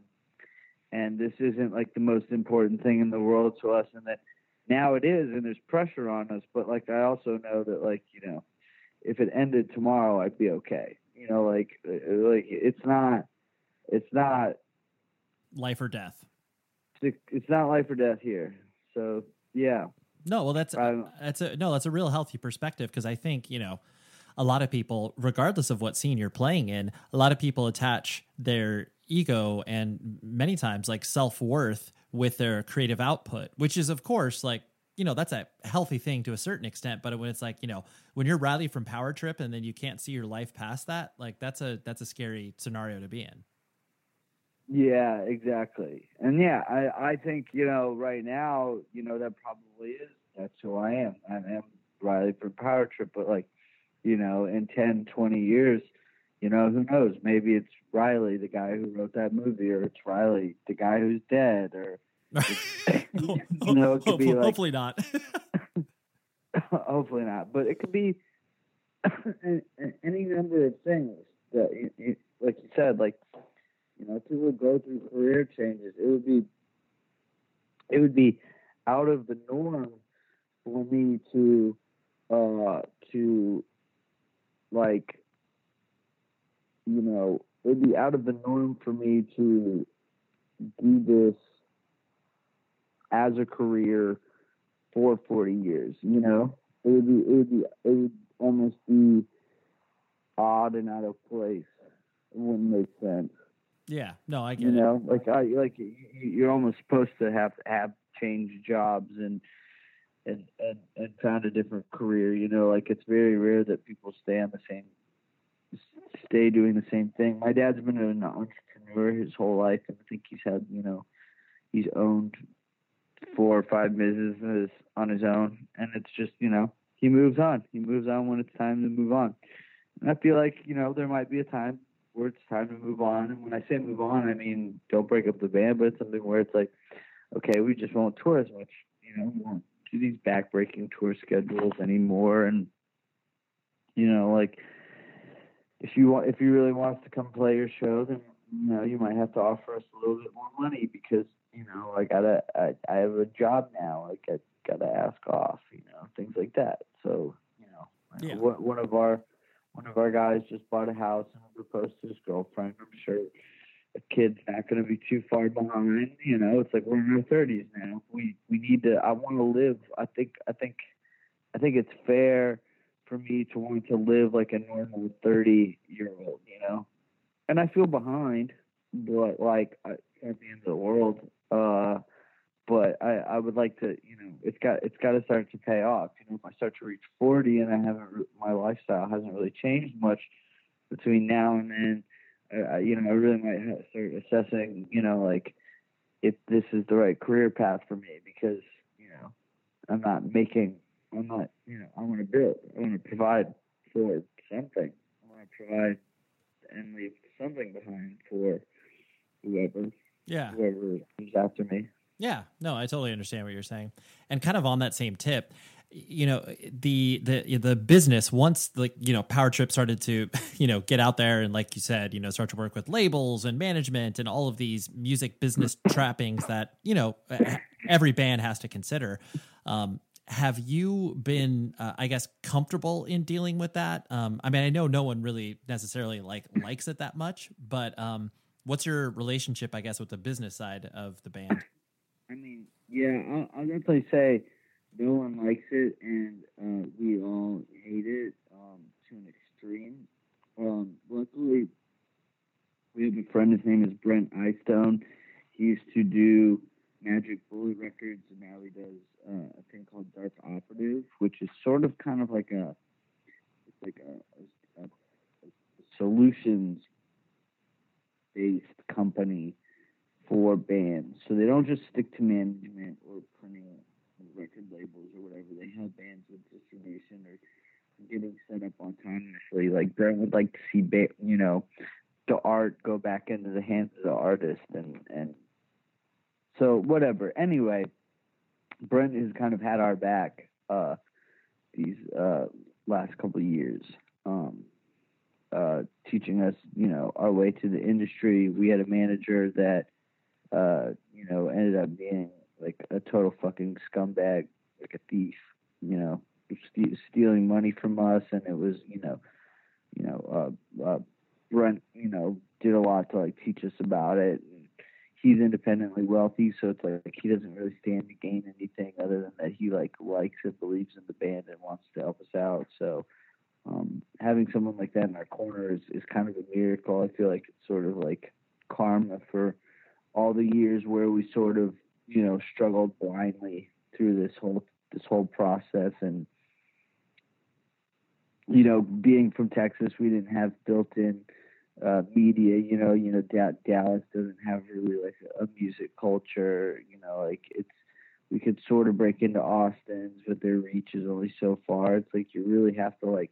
Speaker 2: and this isn't like the most important thing in the world to us, and that now it is and there's pressure on us but like i also know that like you know if it ended tomorrow i'd be okay. You know like uh, like it's not it's not
Speaker 3: life or death.
Speaker 2: It's not life or death here. So yeah
Speaker 3: no well that's um, that's a no that's a real healthy perspective because i think you know a lot of people regardless of what scene you're playing in a lot of people attach their ego and many times like self-worth with their creative output, which is, of course, like, you know, that's a healthy thing to a certain extent. But when it's like, you know, when you're Riley from Power Trip and then you can't see your life past that, like that's a that's a scary scenario to be in.
Speaker 2: Yeah, exactly. And yeah, I, I think, you know, right now, you know, that probably is that's who I am. I am Riley from Power Trip, but like, you know, in 10, 20 years, you know, who knows? Maybe it's Riley, the guy who wrote that movie, or it's Riley, the guy who's dead, or
Speaker 3: you know, it could be like, hopefully not.
Speaker 2: hopefully not, but it could be any number of things that, you, you, like you said, like you know, people would go through career changes. It would be, it would be out of the norm for me to, uh, to like you know, it'd be out of the norm for me to do this as a career for 40 years, you know? It would be, it would be, it would almost be odd and out of place. It wouldn't make sense.
Speaker 3: Yeah, no, I get
Speaker 2: you
Speaker 3: it.
Speaker 2: Know, like I like you're almost supposed to have have changed jobs and and and and found a different career. You know, like it's very rare that people stay on the same stay doing the same thing. My dad's been an entrepreneur his whole life, and I think he's had, you know, he's owned four or five businesses on his own, and it's just, you know, he moves on. He moves on when it's time to move on. And I feel like, you know, there might be a time where it's time to move on. And when I say move on, I mean don't break up the band, but it's something where it's like, okay, we just won't tour as much. You know, we won't do these backbreaking tour schedules anymore, and you know, like if you want, if you really want us to come play your show, then you know you might have to offer us a little bit more money because you know I gotta, I, I have a job now. Like I gotta ask off, you know, things like that. So you know, yeah. one of our one of our guys just bought a house and proposed to his girlfriend. I'm sure a kid's not going to be too far behind. You know, it's like we're in our 30s now. We we need to. I want to live. I think. I think. I think it's fair for me to want to live like a normal 30 year old, you know? And I feel behind, but like at the end of the world. Uh, but I, I would like to, you know, it's got it's got to start to pay off. You know, if I start to reach 40 and I haven't, my lifestyle hasn't really changed much between now and then, you know, I really might start assessing, you know, like if this is the right career path for me because, you know, I'm not making I'm not, you know, I want to build. I want to provide for something. I want to provide and leave something behind for whoever,
Speaker 3: yeah,
Speaker 2: whoever comes after me.
Speaker 3: Yeah, no, I totally understand what you're saying. And kind of on that same tip, you know the the the business once like you know power trip started to you know get out there and like you said you know start to work with labels and management and all of these music business trappings that you know every band has to consider um, have you been uh, i guess comfortable in dealing with that? Um, i mean i know no one really necessarily like likes it that much but um, what's your relationship i guess with the business side of the band
Speaker 2: i mean yeah i'll, I'll definitely say no one likes it, and uh, we all hate it um, to an extreme. Um, luckily, we have a friend. His name is Brent Eyestone. He used to do Magic Bullet Records, and now he does uh, a thing called Dark Operative, which is sort of kind of like a like a, a, a solutions based company for bands. So they don't just stick to management or printing record labels or whatever. They help bands with distribution or getting set up initially. Like Brent would like to see, ba- you know, the art go back into the hands of the artist and and so whatever. Anyway, Brent has kind of had our back uh, these uh, last couple of years. Um, uh, teaching us, you know, our way to the industry. We had a manager that, uh, you know, ended up being like a total fucking scumbag, like a thief, you know, st- stealing money from us, and it was, you know, you know, uh, uh, Brent, you know, did a lot to like teach us about it. And he's independently wealthy, so it's like he doesn't really stand to gain anything other than that he like likes and believes in the band and wants to help us out. So um, having someone like that in our corner is, is kind of a miracle. I feel like it's sort of like karma for all the years where we sort of you know struggled blindly through this whole this whole process. And you know being from Texas we didn't have built-in uh, media you know you know da- Dallas doesn't have really like a music culture you know like it's we could sort of break into Austin's but their reach is only so far. It's like you really have to like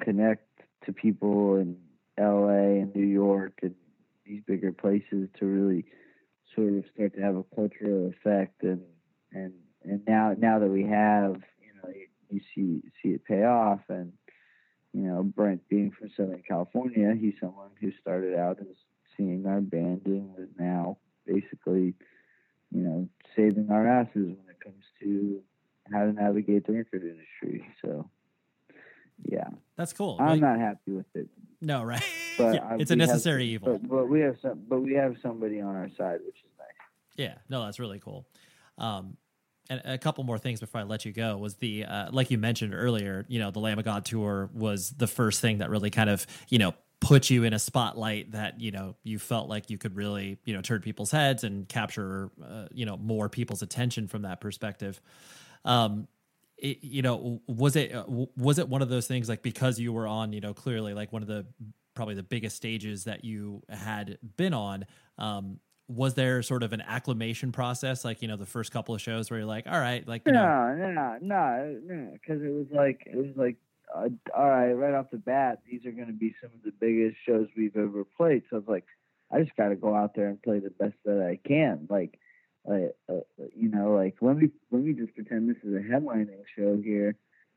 Speaker 2: connect to people in LA and New York and these bigger places to really sort of start to have a cultural effect and and and now now that we have you know you, you see see it pay off and you know Brent being from Southern California he's someone who started out as seeing our band and is now basically you know saving our asses when it comes to how to navigate the record industry. So yeah.
Speaker 3: That's cool.
Speaker 2: I'm not happy with it.
Speaker 3: No right. But yeah, it's a necessary
Speaker 2: have,
Speaker 3: evil.
Speaker 2: but, but, we have some but we have somebody on our side which is nice.
Speaker 3: Yeah. No that's really cool. Um and a couple more things before I let you go was the uh, like you mentioned earlier, you know, the Lamb of God tour was the first thing that really kind of you know put you in a spotlight that you know you felt like you could really you know turn people's heads and capture uh, you know more people's attention from that perspective. Um, it, you know, was it uh, was it one of those things like because you were on you know clearly like one of the probably the biggest stages that you had been on. Um, was there sort of an acclimation process, like you know the first couple of shows where you're like, all right, like
Speaker 2: no, no, no, no, because it was like it was like, uh, all right, right off the bat, these are going to be some of the biggest shows we've ever played. So it's like, I just got to go out there and play the best that I can, like. Uh, uh, you know, like let me let me just pretend this is a headlining show here.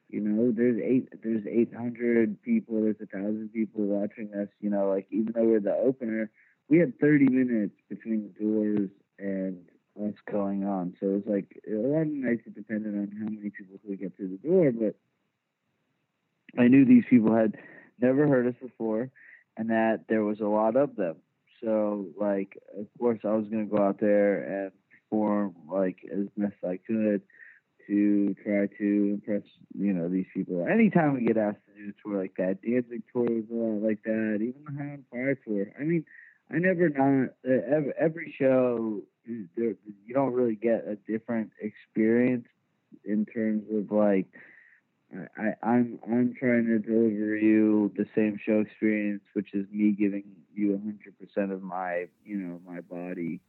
Speaker 2: You know, there's eight there's eight hundred people, there's a thousand people watching us. You know, like even though we're the opener, we had 30 minutes between the doors and what's going on. So it was like a lot of nights it depended on how many people could get through the door, but I knew these people had never heard us before and that there was a lot of them. So like of course I was gonna go out there and perform like as best I could to try to impress, you know, these people. Anytime we get asked to do a tour like that, Danzig tour was a lot like that, even the High Fire tour. I mean, I never not every, every show there, you don't really get a different experience in terms of like I, I'm I'm trying to deliver you the same show experience, which is me giving you hundred percent of my you know my body.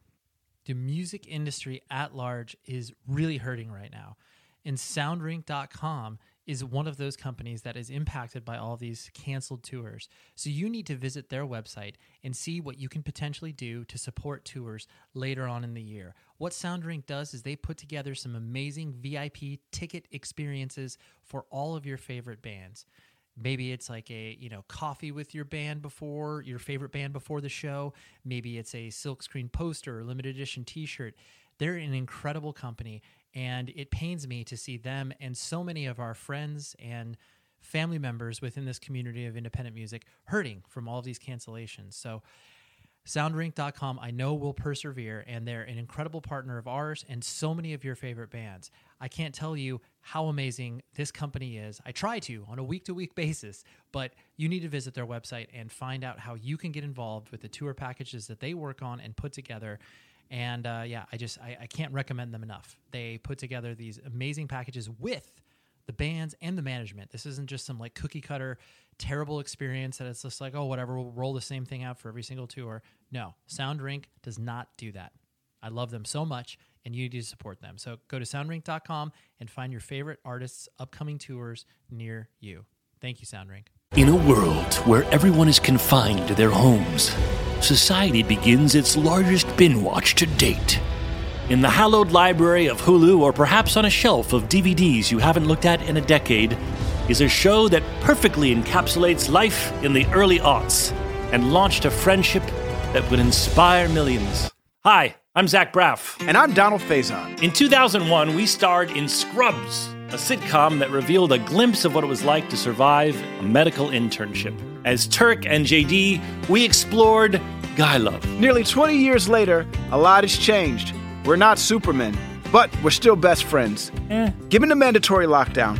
Speaker 1: The music industry at large is really hurting right now, and Soundrink.com is one of those companies that is impacted by all these canceled tours. So you need to visit their website and see what you can potentially do to support tours later on in the year. What Soundrink does is they put together some amazing VIP ticket experiences for all of your favorite bands. Maybe it's like a, you know, coffee with your band before your favorite band before the show. Maybe it's a silkscreen poster or limited edition t-shirt. They're an incredible company and it pains me to see them and so many of our friends and family members within this community of independent music hurting from all of these cancellations. So Soundrink.com, I know will persevere, and they're an incredible partner of ours and so many of your favorite bands. I can't tell you how amazing this company is. I try to on a week to week basis, but you need to visit their website and find out how you can get involved with the tour packages that they work on and put together. And uh, yeah, I just I, I can't recommend them enough. They put together these amazing packages with the bands and the management. This isn't just some like cookie cutter terrible experience that it's just like, oh, whatever, we'll roll the same thing out for every single tour. No, Soundrink does not do that. I love them so much and you need to support them. So go to soundrink.com and find your favorite artists' upcoming tours near you. Thank you, Soundrink.
Speaker 4: In a world where everyone is confined to their homes, society begins its largest bin watch to date. In the hallowed library of Hulu, or perhaps on a shelf of DVDs you haven't looked at in a decade, is a show that perfectly encapsulates life in the early aughts and launched a friendship that would inspire millions. Hi, I'm Zach Braff.
Speaker 5: And I'm Donald Faison.
Speaker 4: In 2001, we starred in Scrubs, a sitcom that revealed a glimpse of what it was like to survive a medical internship. As Turk and JD, we explored guy love.
Speaker 5: Nearly 20 years later, a lot has changed. We're not Supermen, but we're still best friends.
Speaker 4: Eh.
Speaker 5: Given the mandatory lockdown,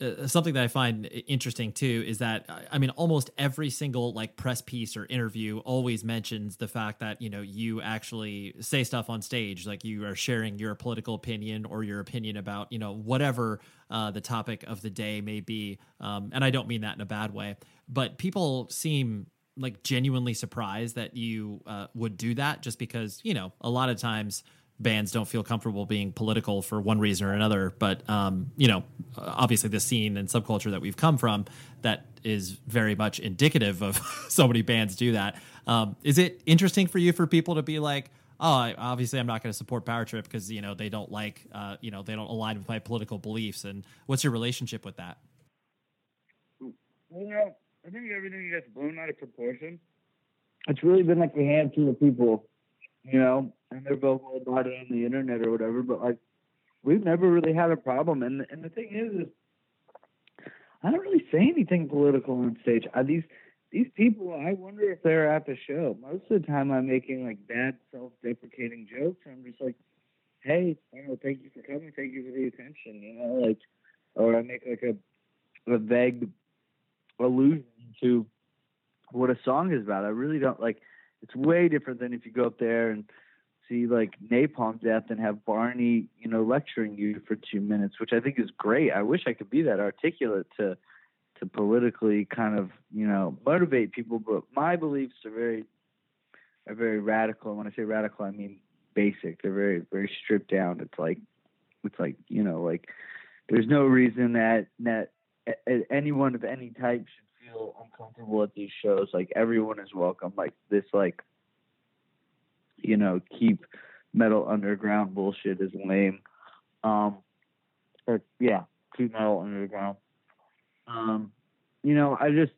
Speaker 3: Uh, something that I find interesting too is that I mean almost every single like press piece or interview always mentions the fact that you know you actually say stuff on stage like you are sharing your political opinion or your opinion about you know whatever uh, the topic of the day may be um, and I don't mean that in a bad way but people seem like genuinely surprised that you uh, would do that just because you know a lot of times bands don't feel comfortable being political for one reason or another. But um, you know, obviously the scene and subculture that we've come from that is very much indicative of so many bands do that. Um, is it interesting for you for people to be like? Oh, obviously, I'm not going to support Power Trip because you know they don't like, uh, you know, they don't align with my political beliefs. And what's your relationship with that?
Speaker 2: Well, I think everything gets blown out of proportion. It's really been like a handful of people, you know, and they're vocal about it on the internet or whatever. But like, we've never really had a problem. And and the thing is, is I don't really say anything political on stage. I, these these people, I wonder if they're at the show. Most of the time, I'm making like bad, self-deprecating jokes. I'm just like, hey, you know, thank you for coming, thank you for the attention, you know, like, or I make like a a vague allusion to what a song is about. I really don't like. It's way different than if you go up there and see like Napalm Death and have Barney, you know, lecturing you for two minutes, which I think is great. I wish I could be that articulate to to politically kind of you know motivate people, but my beliefs are very are very radical. And when I say radical, I mean basic. They're very very stripped down. It's like it's like you know like there's no reason that that anyone of any type should feel uncomfortable at these shows. Like everyone is welcome. Like this, like you know, keep metal underground bullshit is lame. Um, or yeah, keep metal underground. Um, you know, I just,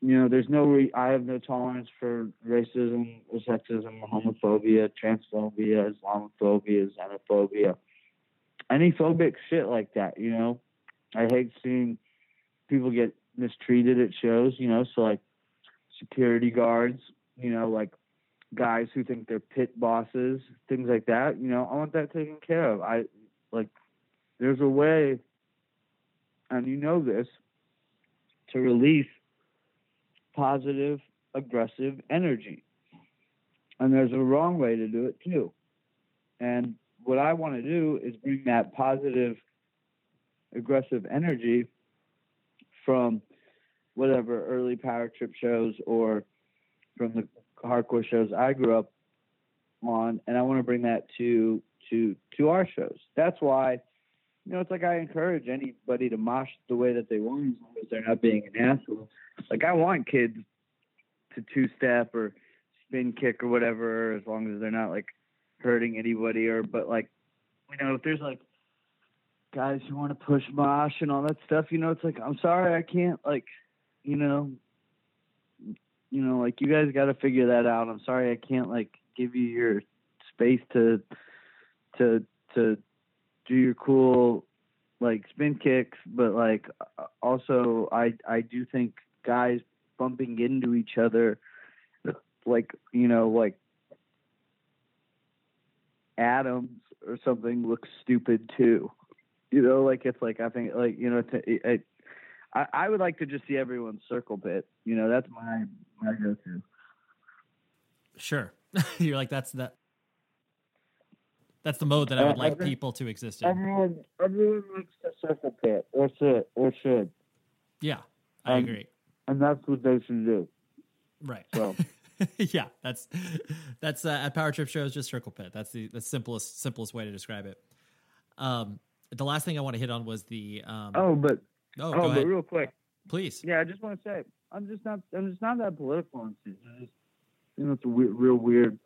Speaker 2: you know, there's no, re- I have no tolerance for racism, sexism, homophobia, transphobia, Islamophobia, xenophobia any phobic shit like that, you know. I hate seeing people get mistreated at shows, you know, so like security guards, you know, like guys who think they're pit bosses, things like that, you know, I want that taken care of. I like there's a way and you know this to release positive aggressive energy. and there's a wrong way to do it too. And what I want to do is bring that positive, aggressive energy from whatever early power trip shows or from the hardcore shows I grew up on, and I want to bring that to to to our shows. That's why, you know, it's like I encourage anybody to mosh the way that they want, as long as they're not being an asshole. Like I want kids to two step or spin kick or whatever, as long as they're not like hurting anybody or but like you know if there's like guys who want to push mosh and all that stuff you know it's like i'm sorry i can't like you know you know like you guys got to figure that out i'm sorry i can't like give you your space to to to do your cool like spin kicks but like also i i do think guys bumping into each other like you know like atoms or something looks stupid too. You know, like it's like I think like you know I would like to just see everyone circle pit. You know, that's my my go to.
Speaker 3: Sure, you're like that's that. That's the mode that I would like
Speaker 2: Every-
Speaker 3: people to exist in.
Speaker 2: Everyone everyone likes to circle pit or should or should,
Speaker 3: Yeah, I
Speaker 2: Um,
Speaker 3: agree.
Speaker 2: and that's what they should do.
Speaker 3: Right.
Speaker 2: So
Speaker 3: yeah, that's that's uh, at power trip shows just circle pit. That's the the simplest simplest way to describe it. Um, the last thing I want to hit on was the um.
Speaker 2: oh, but
Speaker 3: oh,
Speaker 2: oh, but real quick,
Speaker 3: please.
Speaker 2: Yeah, I just want to say I'm just not I'm just not that political. on know, it's a weird, real weird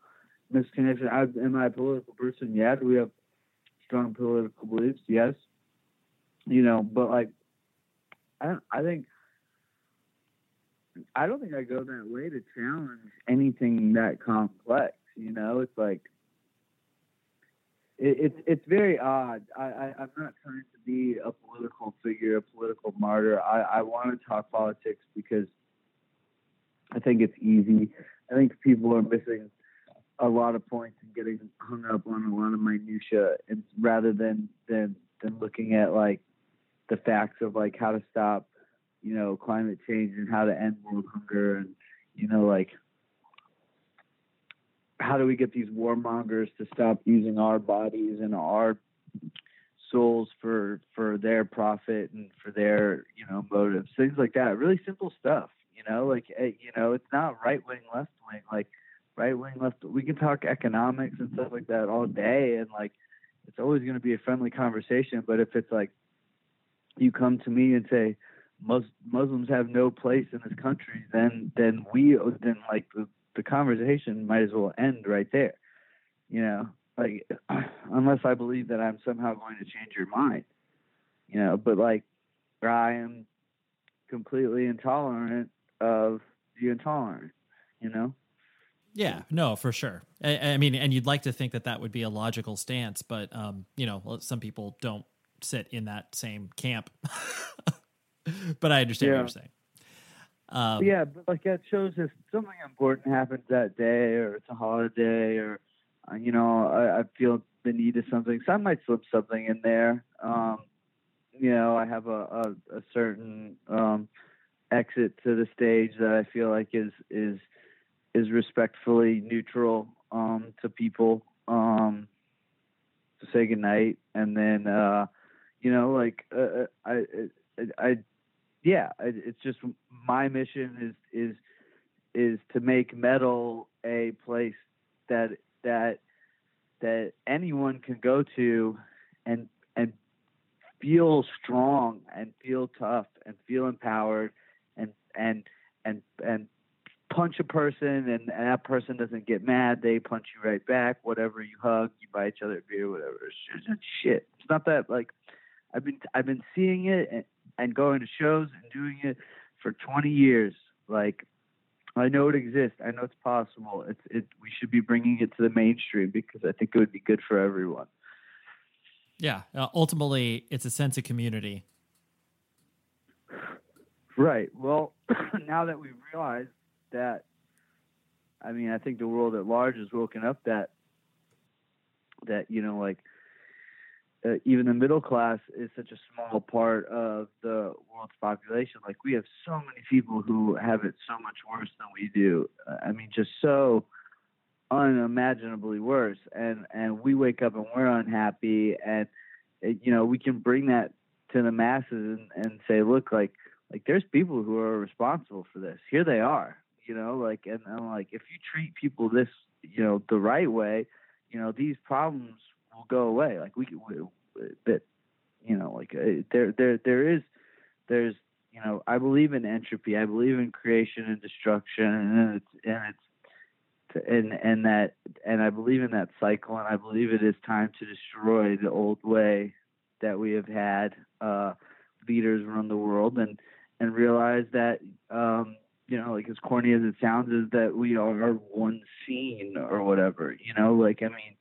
Speaker 2: misconnection. I, am I a political person? Yeah. Do we have strong political beliefs? Yes. You know, but like, I don't, I think I don't think I go that way to challenge anything that complex. You know, it's like it, it's it's very odd. I, I I'm not trying to be a political figure, a political martyr. I I want to talk politics because I think it's easy. I think people are missing a lot of points and getting hung up on a lot of minutia, and rather than than than looking at like the facts of like how to stop, you know, climate change and how to end world hunger, and you know, like how do we get these warmongers to stop using our bodies and our souls for for their profit and for their you know motives? Things like that. Really simple stuff you know like eh, you know it's not right wing left wing like right wing left we can talk economics and stuff like that all day and like it's always going to be a friendly conversation but if it's like you come to me and say Mus- Muslims have no place in this country then then we then like the, the conversation might as well end right there you know like unless I believe that I'm somehow going to change your mind, you know. But like, I am completely intolerant of the intolerant, you know.
Speaker 3: Yeah, no, for sure. I, I mean, and you'd like to think that that would be a logical stance, but um, you know, some people don't sit in that same camp. but I understand what you're saying. Um,
Speaker 2: yeah, but like that shows if something important happens that day, or it's a holiday, or uh, you know, I, I feel the need of something. So I might slip something in there. Um, you know, I have a, a, a certain um, exit to the stage that I feel like is is is respectfully neutral um, to people um, to say goodnight, and then uh, you know, like uh, I, I, I, yeah, I, it's just my mission is is is to make metal a place that that that anyone can go to and and feel strong and feel tough and feel empowered and and and and punch a person and, and that person doesn't get mad they punch you right back whatever you hug you buy each other a beer whatever. It's just shit. It's not that like i've been i've been seeing it and, and going to shows and doing it for 20 years like I know it exists. I know it's possible. It's it. We should be bringing it to the mainstream because I think it would be good for everyone.
Speaker 3: yeah. Uh, ultimately, it's a sense of community.
Speaker 2: Right. Well, now that we've realized that, I mean, I think the world at large has woken up that that you know, like uh, even the middle class is such a small part of the world's population. Like we have so many people who have it so much worse than we do. Uh, I mean, just so unimaginably worse and and we wake up and we're unhappy and you know we can bring that to the masses and, and say look like like there's people who are responsible for this here they are you know like and I'm like if you treat people this you know the right way you know these problems will go away. Like we, we that you know like uh, there there there is there's you know I believe in entropy. I believe in creation and destruction and it's and it's and and that and I believe in that cycle and I believe it is time to destroy the old way that we have had uh, leaders run the world and and realize that um, you know like as corny as it sounds is that we are one scene or whatever you know? Like I mean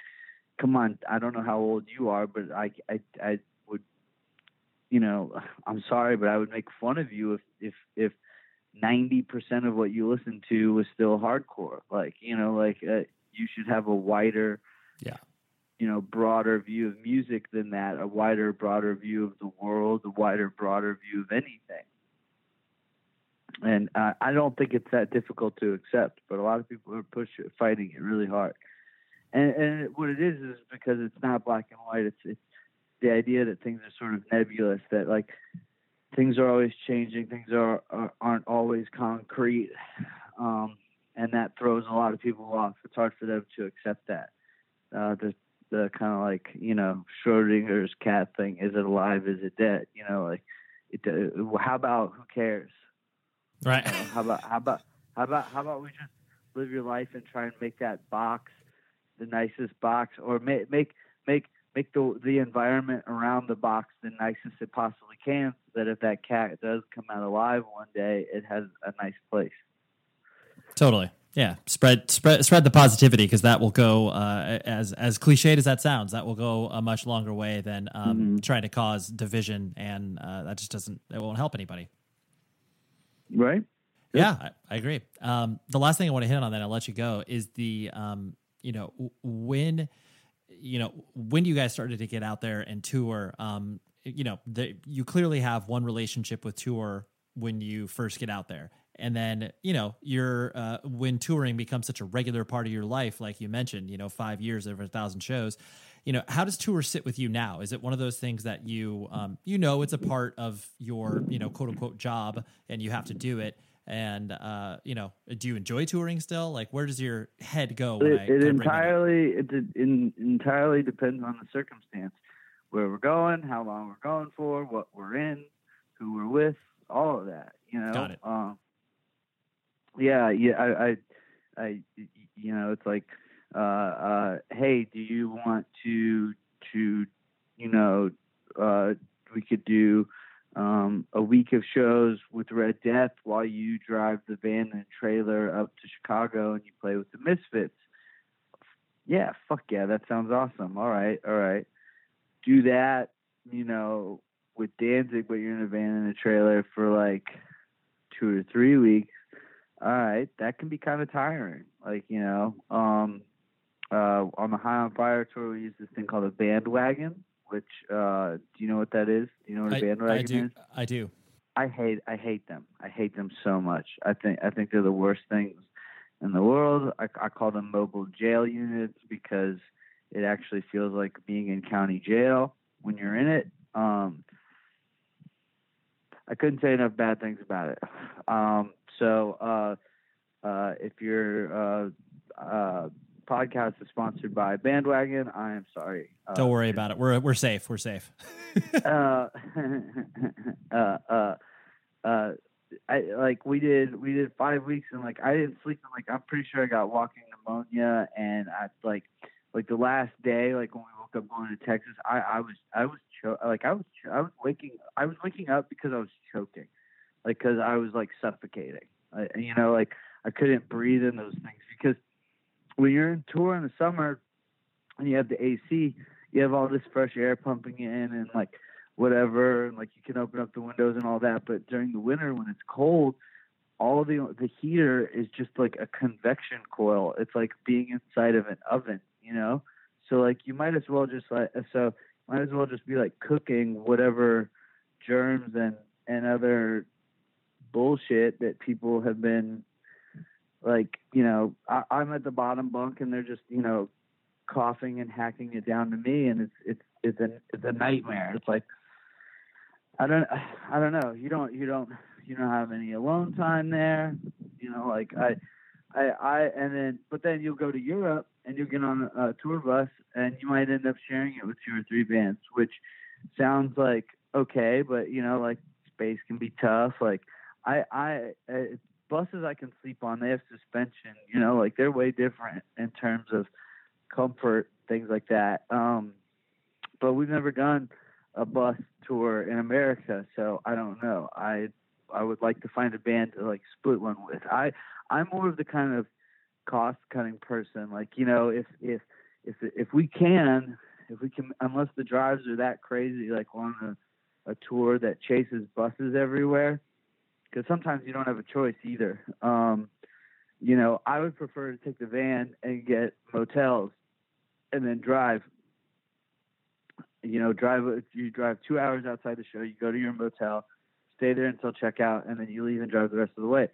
Speaker 2: come on I don't know how old you are but I I I would you know I'm sorry but I would make fun of you if if if 90% of what you listen to was still hardcore. Like, you know, like uh, you should have a wider,
Speaker 3: yeah,
Speaker 2: you know, broader view of music than that, a wider, broader view of the world, a wider, broader view of anything. And uh, I don't think it's that difficult to accept, but a lot of people are pushing, fighting it really hard. And, and what it is is because it's not black and white. It's it's the idea that things are sort of nebulous. That like things are always changing. Things are, are aren't always concrete, um, and that throws a lot of people off. It's hard for them to accept that. Uh, the the kind of like you know Schrodinger's cat thing: is it alive? Is it dead? You know, like it. Uh, how about who cares?
Speaker 3: Right.
Speaker 2: You know, how about how about how about how about we just live your life and try and make that box the nicest box, or make make make make the the environment around the box the nicest it possibly can, so that if that cat does come out alive one day, it has a nice place.
Speaker 3: Totally. Yeah, spread spread spread the positivity because that will go uh, as as cliched as that sounds. That will go a much longer way than um, mm-hmm. trying to cause division, and uh, that just doesn't it won't help anybody.
Speaker 2: Right.
Speaker 3: Yeah, I, I agree. Um, the last thing I want to hit on, then I'll let you go, is the um, you know when you know, when you guys started to get out there and tour, um, you know, the, you clearly have one relationship with tour when you first get out there. And then, you know, you're, uh, when touring becomes such a regular part of your life, like you mentioned, you know, five years over a thousand shows, you know, how does tour sit with you now? Is it one of those things that you, um, you know, it's a part of your, you know, quote unquote job and you have to do it? And uh, you know, do you enjoy touring still? Like, where does your head go?
Speaker 2: It, it entirely it, it entirely depends on the circumstance, where we're going, how long we're going for, what we're in, who we're with, all of that. You know,
Speaker 3: got it.
Speaker 2: Um, yeah, yeah. I, I, I, you know, it's like, uh, uh, hey, do you want to, to, you know, uh, we could do um, a week of shows with Red Death while you drive the van and trailer up to Chicago and you play with the Misfits. Yeah, fuck yeah, that sounds awesome. All right, all right. Do that, you know, with Danzig, but you're in a van and a trailer for like two or three weeks. All right, that can be kind of tiring. Like, you know, um, uh, on the High on Fire tour, we use this thing called a bandwagon which uh, do you know what that is? Do you know what a bandwagon
Speaker 3: I do,
Speaker 2: is?
Speaker 3: I do.
Speaker 2: I hate I hate them. I hate them so much. I think I think they're the worst things in the world. I, I call them mobile jail units because it actually feels like being in county jail when you're in it. Um, I couldn't say enough bad things about it. Um, so uh, uh, if you're uh, uh podcast is sponsored by Bandwagon. I am sorry.
Speaker 3: Uh, Don't worry about it. We're we're safe. We're safe.
Speaker 2: uh, uh, uh, uh, I like we did we did five weeks and like I didn't sleep and like I'm pretty sure I got walking pneumonia and I like like the last day like when we woke up going to Texas I I was I was cho- like I was I was waking I was waking up because I was choking like because I was like suffocating I, you know like I couldn't breathe in those things because when you're in tour in the summer and you have the AC, you have all this fresh air pumping in and like whatever, and like you can open up the windows and all that. But during the winter when it's cold, all the the heater is just like a convection coil. It's like being inside of an oven, you know. So like you might as well just like so might as well just be like cooking whatever germs and and other bullshit that people have been like you know I, I'm at the bottom bunk and they're just you know coughing and hacking it down to me, and it's it's it's a it's a nightmare. It's like I don't I don't know. You don't you don't you don't have any alone time there. You know, like I I I and then but then you'll go to Europe and you'll get on a tour bus and you might end up sharing it with two or three bands, which sounds like okay, but you know, like space can be tough. Like I I uh, buses I can sleep on. They have suspension. You know, like they're way different in terms of comfort, things like that. Um, but we've never done a bus tour in America, so I don't know. I I would like to find a band to like split one with. I I'm more of the kind of cost cutting person. Like you know, if if if if we can, if we can, unless the drives are that crazy, like on a a tour that chases buses everywhere, because sometimes you don't have a choice either. Um, you know, I would prefer to take the van and get motels and then drive. You know, drive you drive two hours outside the show. You go to your motel, stay there until checkout, and then you leave and drive the rest of the way.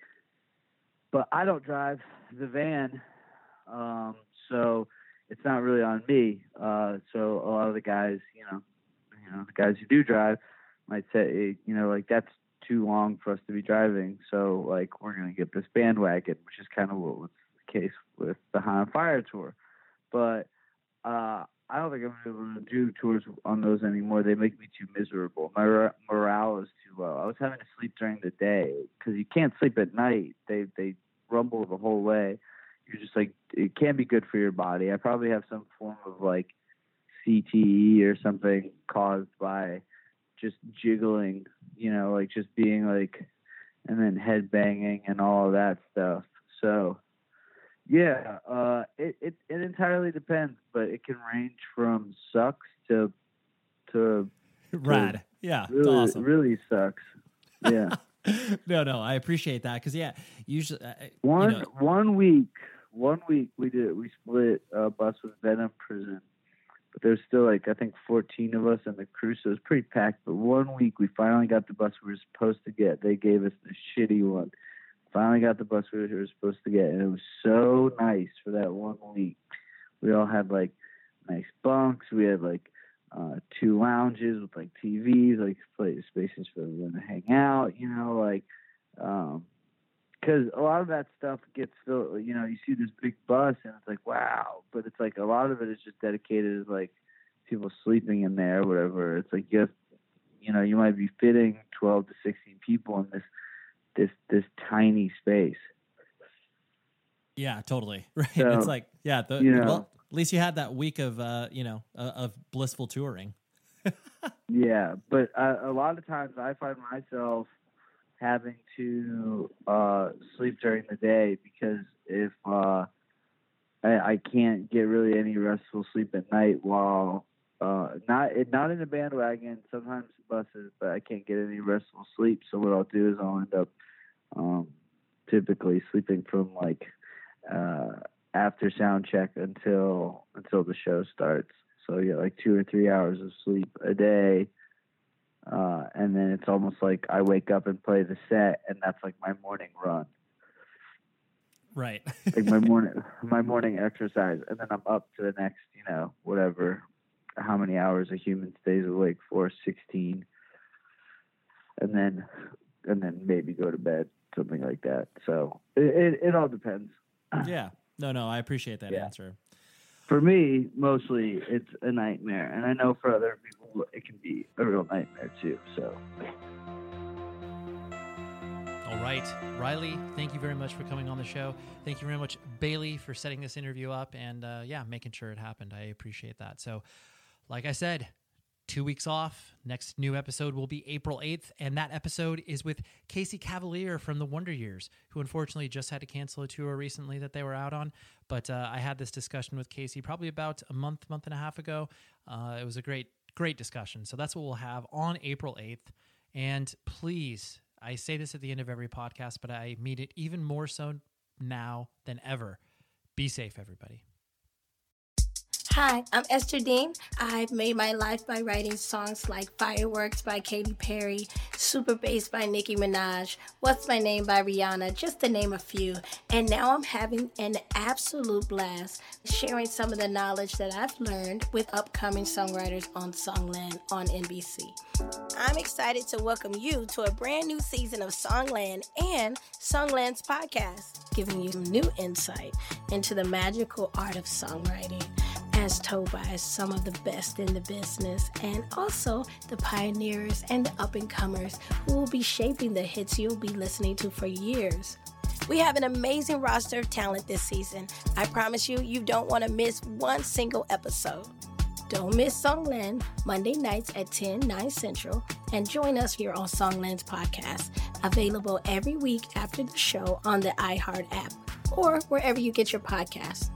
Speaker 2: But I don't drive the van, um, so it's not really on me. Uh, so a lot of the guys, you know, you know, the guys who do drive might say, you know, like that's too long for us to be driving. So like we're gonna get this bandwagon, which is kind of what was the case with the High on Fire tour. But uh, I don't think I'm able to do tours on those anymore. They make me too miserable. My morale is too low. I was having to sleep during the day because you can't sleep at night. They they rumble the whole way. You're just like it can't be good for your body. I probably have some form of like CTE or something caused by just jiggling, you know, like just being like, and then head banging and all of that stuff. So yeah, uh, it, it it entirely depends, but it can range from sucks to to
Speaker 3: rad. To yeah,
Speaker 2: really,
Speaker 3: awesome.
Speaker 2: Really sucks. Yeah.
Speaker 3: no, no, I appreciate that because yeah, usually uh,
Speaker 2: one
Speaker 3: you know,
Speaker 2: one week, one week we did we split a bus with Venom Prison, but there's still like I think 14 of us in the crew, so it was pretty packed. But one week we finally got the bus we were supposed to get. They gave us the shitty one Finally got the bus we were supposed to get, and it was so nice for that one week. We all had like nice bunks. We had like uh, two lounges with like TVs, like spaces for them to hang out. You know, like because a lot of that stuff gets filled. You know, you see this big bus, and it's like wow, but it's like a lot of it is just dedicated to like people sleeping in there, or whatever. It's like you have, you know, you might be fitting twelve to sixteen people in this this this tiny space.
Speaker 3: Yeah, totally. Right. So, it's like yeah, the, you know, well, at least you had that week of uh, you know, uh, of blissful touring.
Speaker 2: yeah, but uh, a lot of times I find myself having to uh, sleep during the day because if uh, I, I can't get really any restful sleep at night while uh, not not in the bandwagon, sometimes buses, but I can't get any restful sleep. So what I'll do is I'll end up um, typically sleeping from like uh, after sound check until until the show starts. So yeah, like two or three hours of sleep a day. Uh, and then it's almost like I wake up and play the set, and that's like my morning run.
Speaker 3: Right.
Speaker 2: like my morning, my morning exercise, and then I'm up to the next, you know, whatever, how many hours a human stays awake for, sixteen, and then, and then maybe go to bed something like that. So it, it, it all depends.
Speaker 3: Yeah. No, no, I appreciate that yeah. answer.
Speaker 2: For me, mostly it's a nightmare, and I know for other people it can be a real nightmare too. So.
Speaker 1: All right, Riley, thank you very much for coming on the show. Thank you very much, Bailey, for setting this interview up and uh, yeah, making sure it happened. I appreciate that. So, like I said, two weeks off. Next new episode will be April 8th, and that episode is with Casey Cavaliere from the Wonder Years, who unfortunately just had to cancel a tour recently that they were out on. But uh, I had this discussion with Casey probably about a month, month and a half ago. Uh, it was a great, great discussion. So that's what we'll have on April 8th. And please, I say this at the end of every podcast, but I mean it even more so now than ever. Be safe, everybody.
Speaker 6: Hi, I'm Esther Dean. I've made my life by writing songs like Fireworks by Katy Perry, Super Bass by Nicki Minaj, What's My Name by Rihanna, just to name a few. And now I'm having an absolute blast sharing some of the knowledge that I've learned with upcoming songwriters on Songland on NBC. I'm excited to welcome you to a brand new season of Songland and Songland's podcast, giving you new insight into the magical art of songwriting as told by some of the best in the business, and also the pioneers and the up and comers who will be shaping the hits you'll be listening to for years. We have an amazing roster of talent this season. I promise you, you don't want to miss one single episode. Don't miss Songland Monday nights at 10, 9 Central, and join us here on Songland's podcast, available every week after the show on the iHeart app or wherever you get your podcasts.